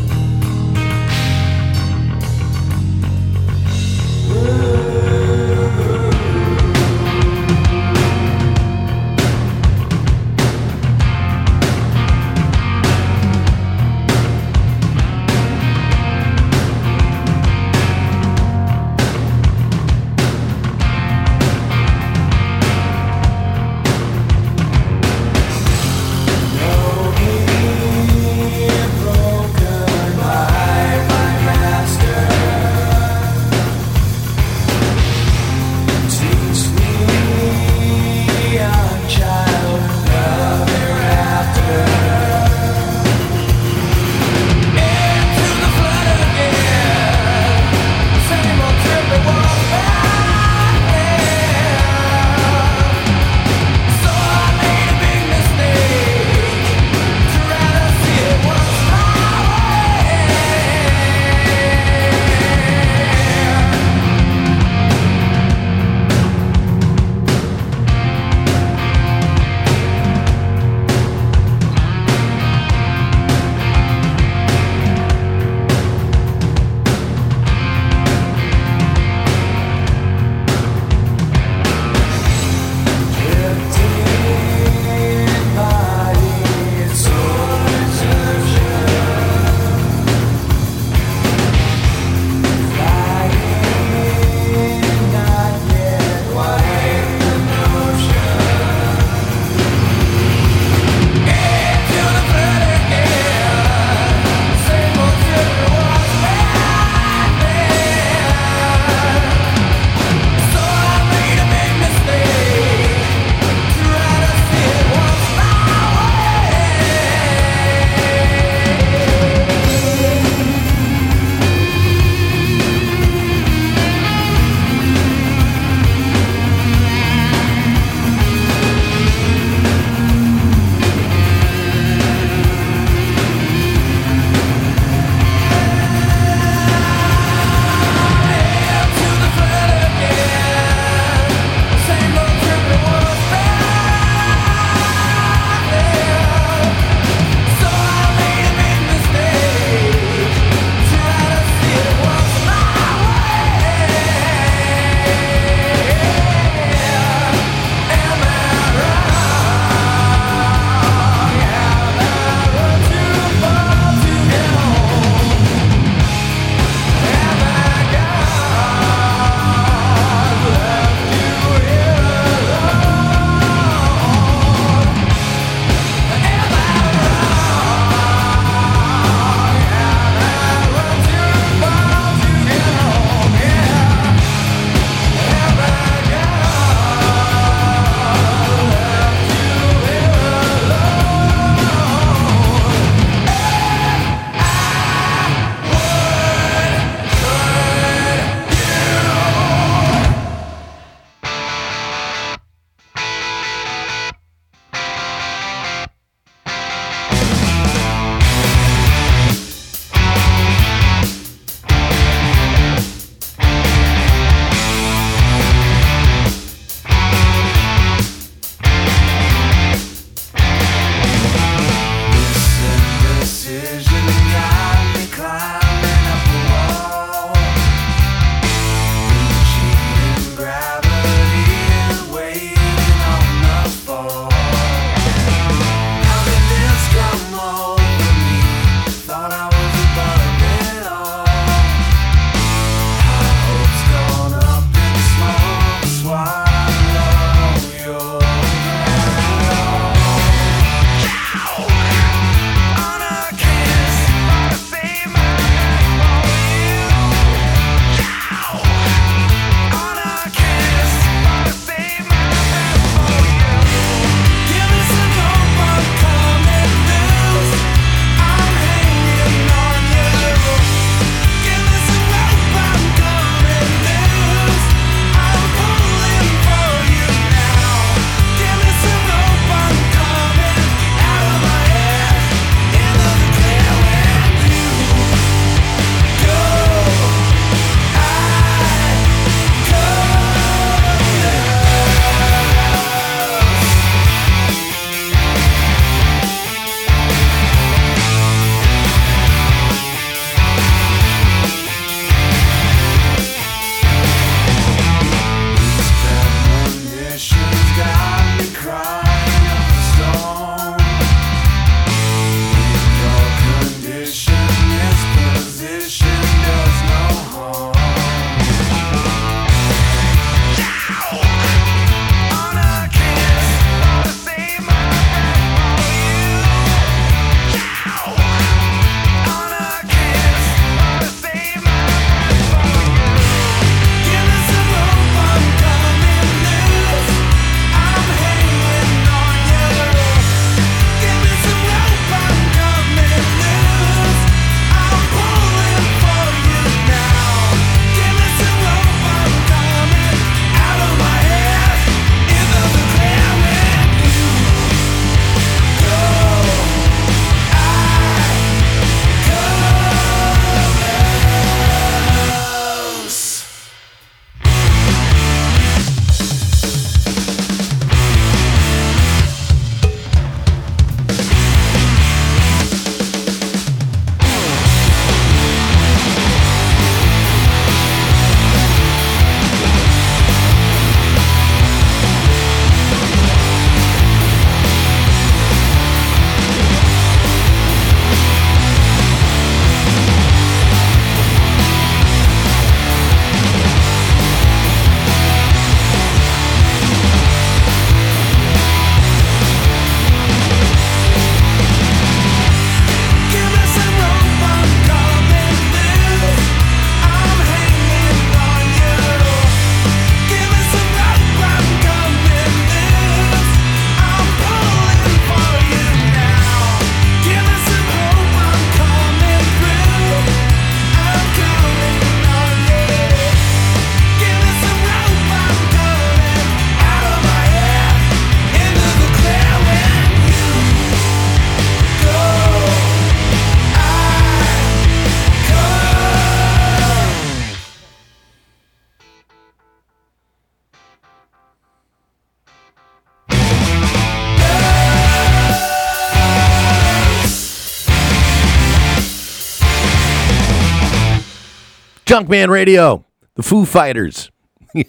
Junkman Radio, the Foo Fighters.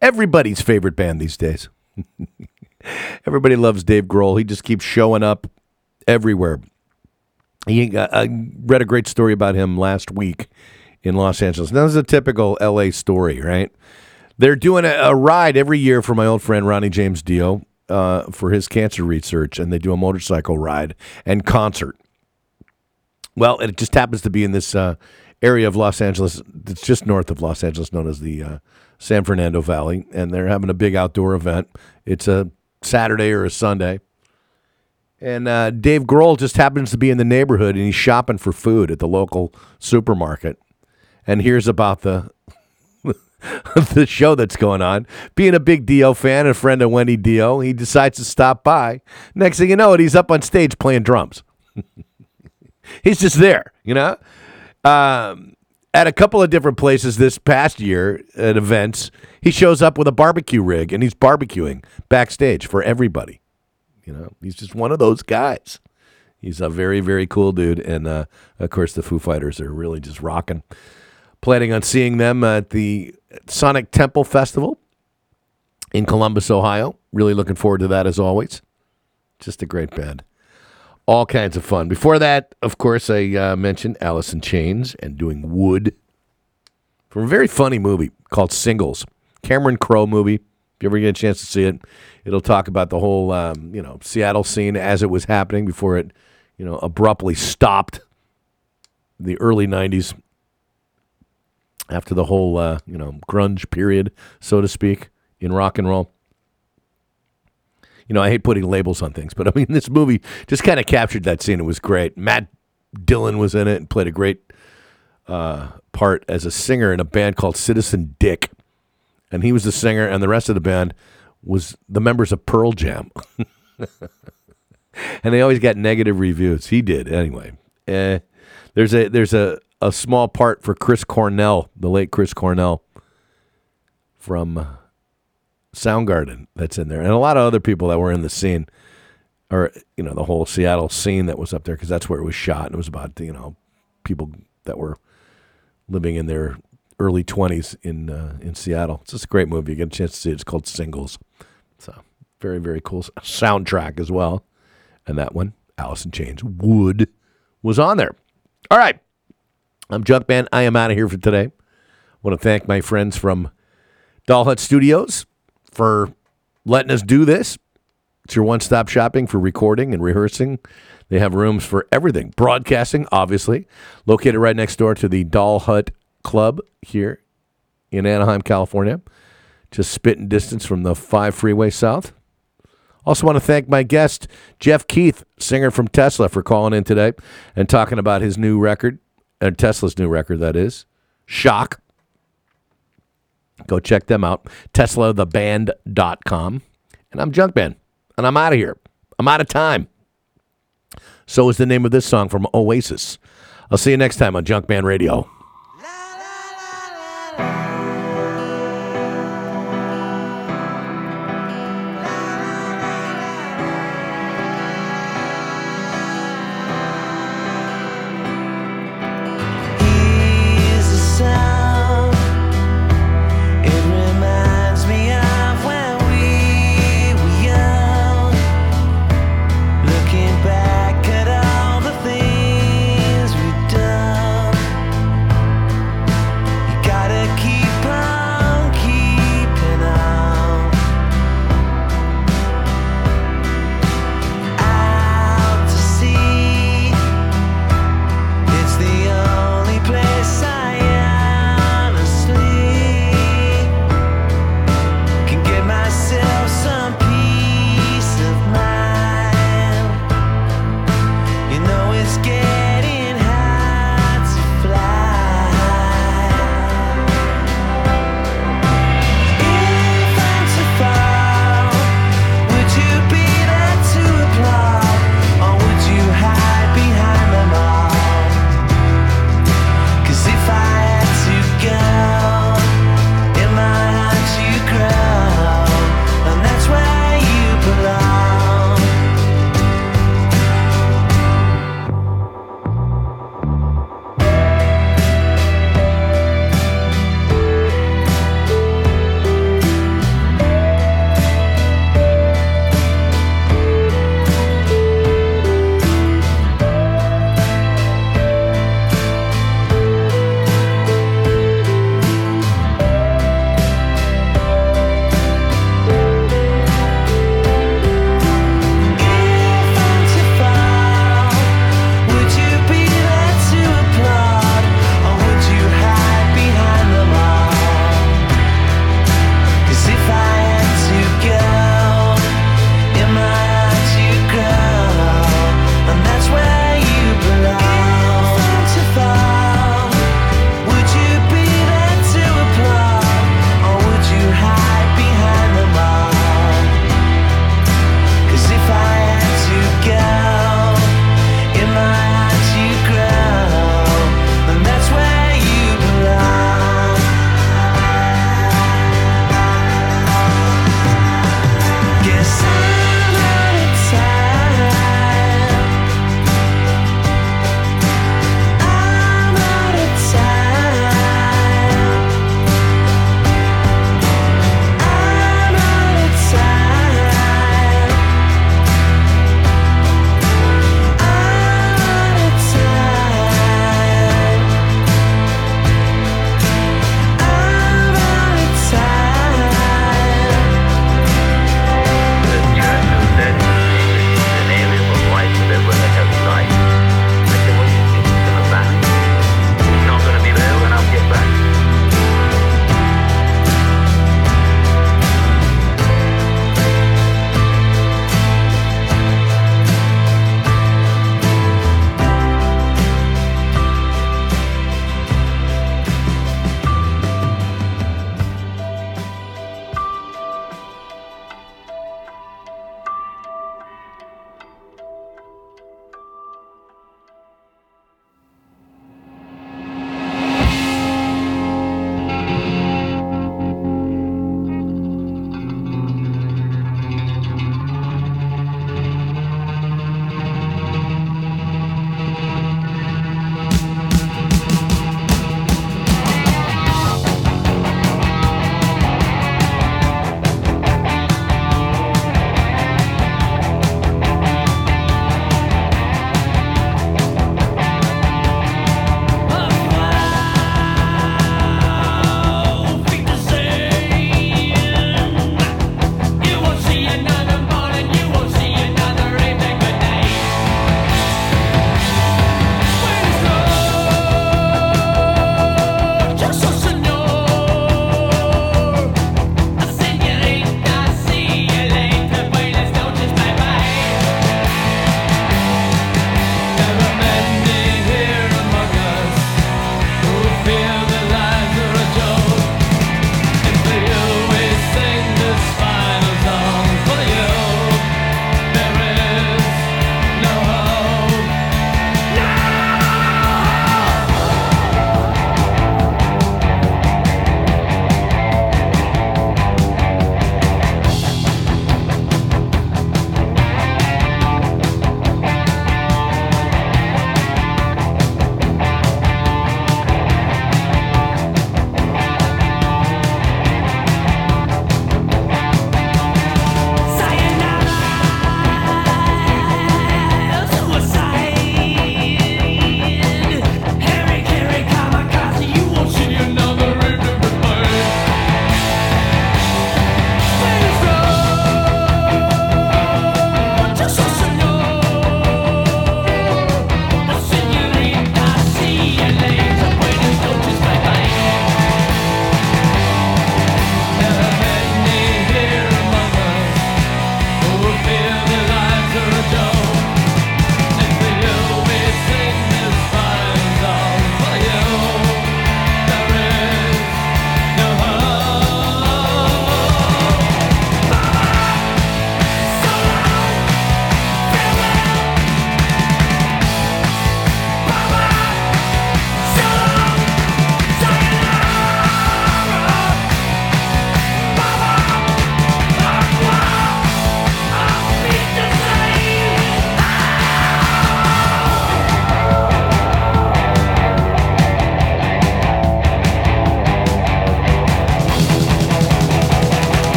Everybody's favorite band these days. Everybody loves Dave Grohl. He just keeps showing up everywhere. He, uh, I read a great story about him last week in Los Angeles. Now, this is a typical LA story, right? They're doing a, a ride every year for my old friend Ronnie James Dio uh, for his cancer research, and they do a motorcycle ride and concert. Well, it just happens to be in this uh, area of Los Angeles. It's just north of Los Angeles, known as the uh, San Fernando Valley, and they're having a big outdoor event. It's a Saturday or a Sunday. And uh, Dave Grohl just happens to be in the neighborhood and he's shopping for food at the local supermarket and hears about the the show that's going on. Being a big Dio fan, and a friend of Wendy Dio, he decides to stop by. Next thing you know, it, he's up on stage playing drums. he's just there, you know. Um, at a couple of different places this past year at events, he shows up with a barbecue rig and he's barbecuing backstage for everybody. You know, he's just one of those guys. He's a very, very cool dude. And uh, of course, the Foo Fighters are really just rocking. Planning on seeing them at the Sonic Temple Festival in Columbus, Ohio. Really looking forward to that as always. Just a great band. All kinds of fun. Before that, of course, I uh, mentioned Alice in Chains and doing Would from a very funny movie called Singles. Cameron Crowe movie. If you ever get a chance to see it, it'll talk about the whole, um, you know, Seattle scene as it was happening before it, you know, abruptly stopped. The early '90s, after the whole, uh, you know, grunge period, so to speak, in rock and roll. You know, I hate putting labels on things, but I mean, this movie just kind of captured that scene. It was great. Matt Dillon was in it and played a great uh, part as a singer in a band called Citizen Dick. And he was the singer, and the rest of the band was the members of Pearl Jam. and they always got negative reviews. He did anyway. Eh, there's a there's a, a small part for Chris Cornell, the late Chris Cornell from Soundgarden that's in there, and a lot of other people that were in the scene, or you know the whole Seattle scene that was up there because that's where it was shot. And it was about you know people that were living in their early twenties in uh, in Seattle. It's just a great movie. You get a chance to see it. It's called Singles. So very very cool soundtrack as well. And that one, Alice in Chains, Would, was on there. All right, I'm Junkman. I am out of here for today. I want to thank my friends from Doll Hut Studios for letting us do this. It's your one stop shopping for recording and rehearsing. They have rooms for everything, broadcasting, obviously, located right next door to the Doll Hut Club here in Anaheim, California, just spitting distance from the 5 freeway south. Also, want to thank my guest, Jeff Keith, singer from Tesla, for calling in today and talking about his new record, uh, Tesla's new record, that is, Shock. Go check them out. TeslaTheBand.com. And I'm Junkman. And I'm out of here. I'm out of time. So is the name of this song from Oasis. I'll see you next time on Junkman Radio.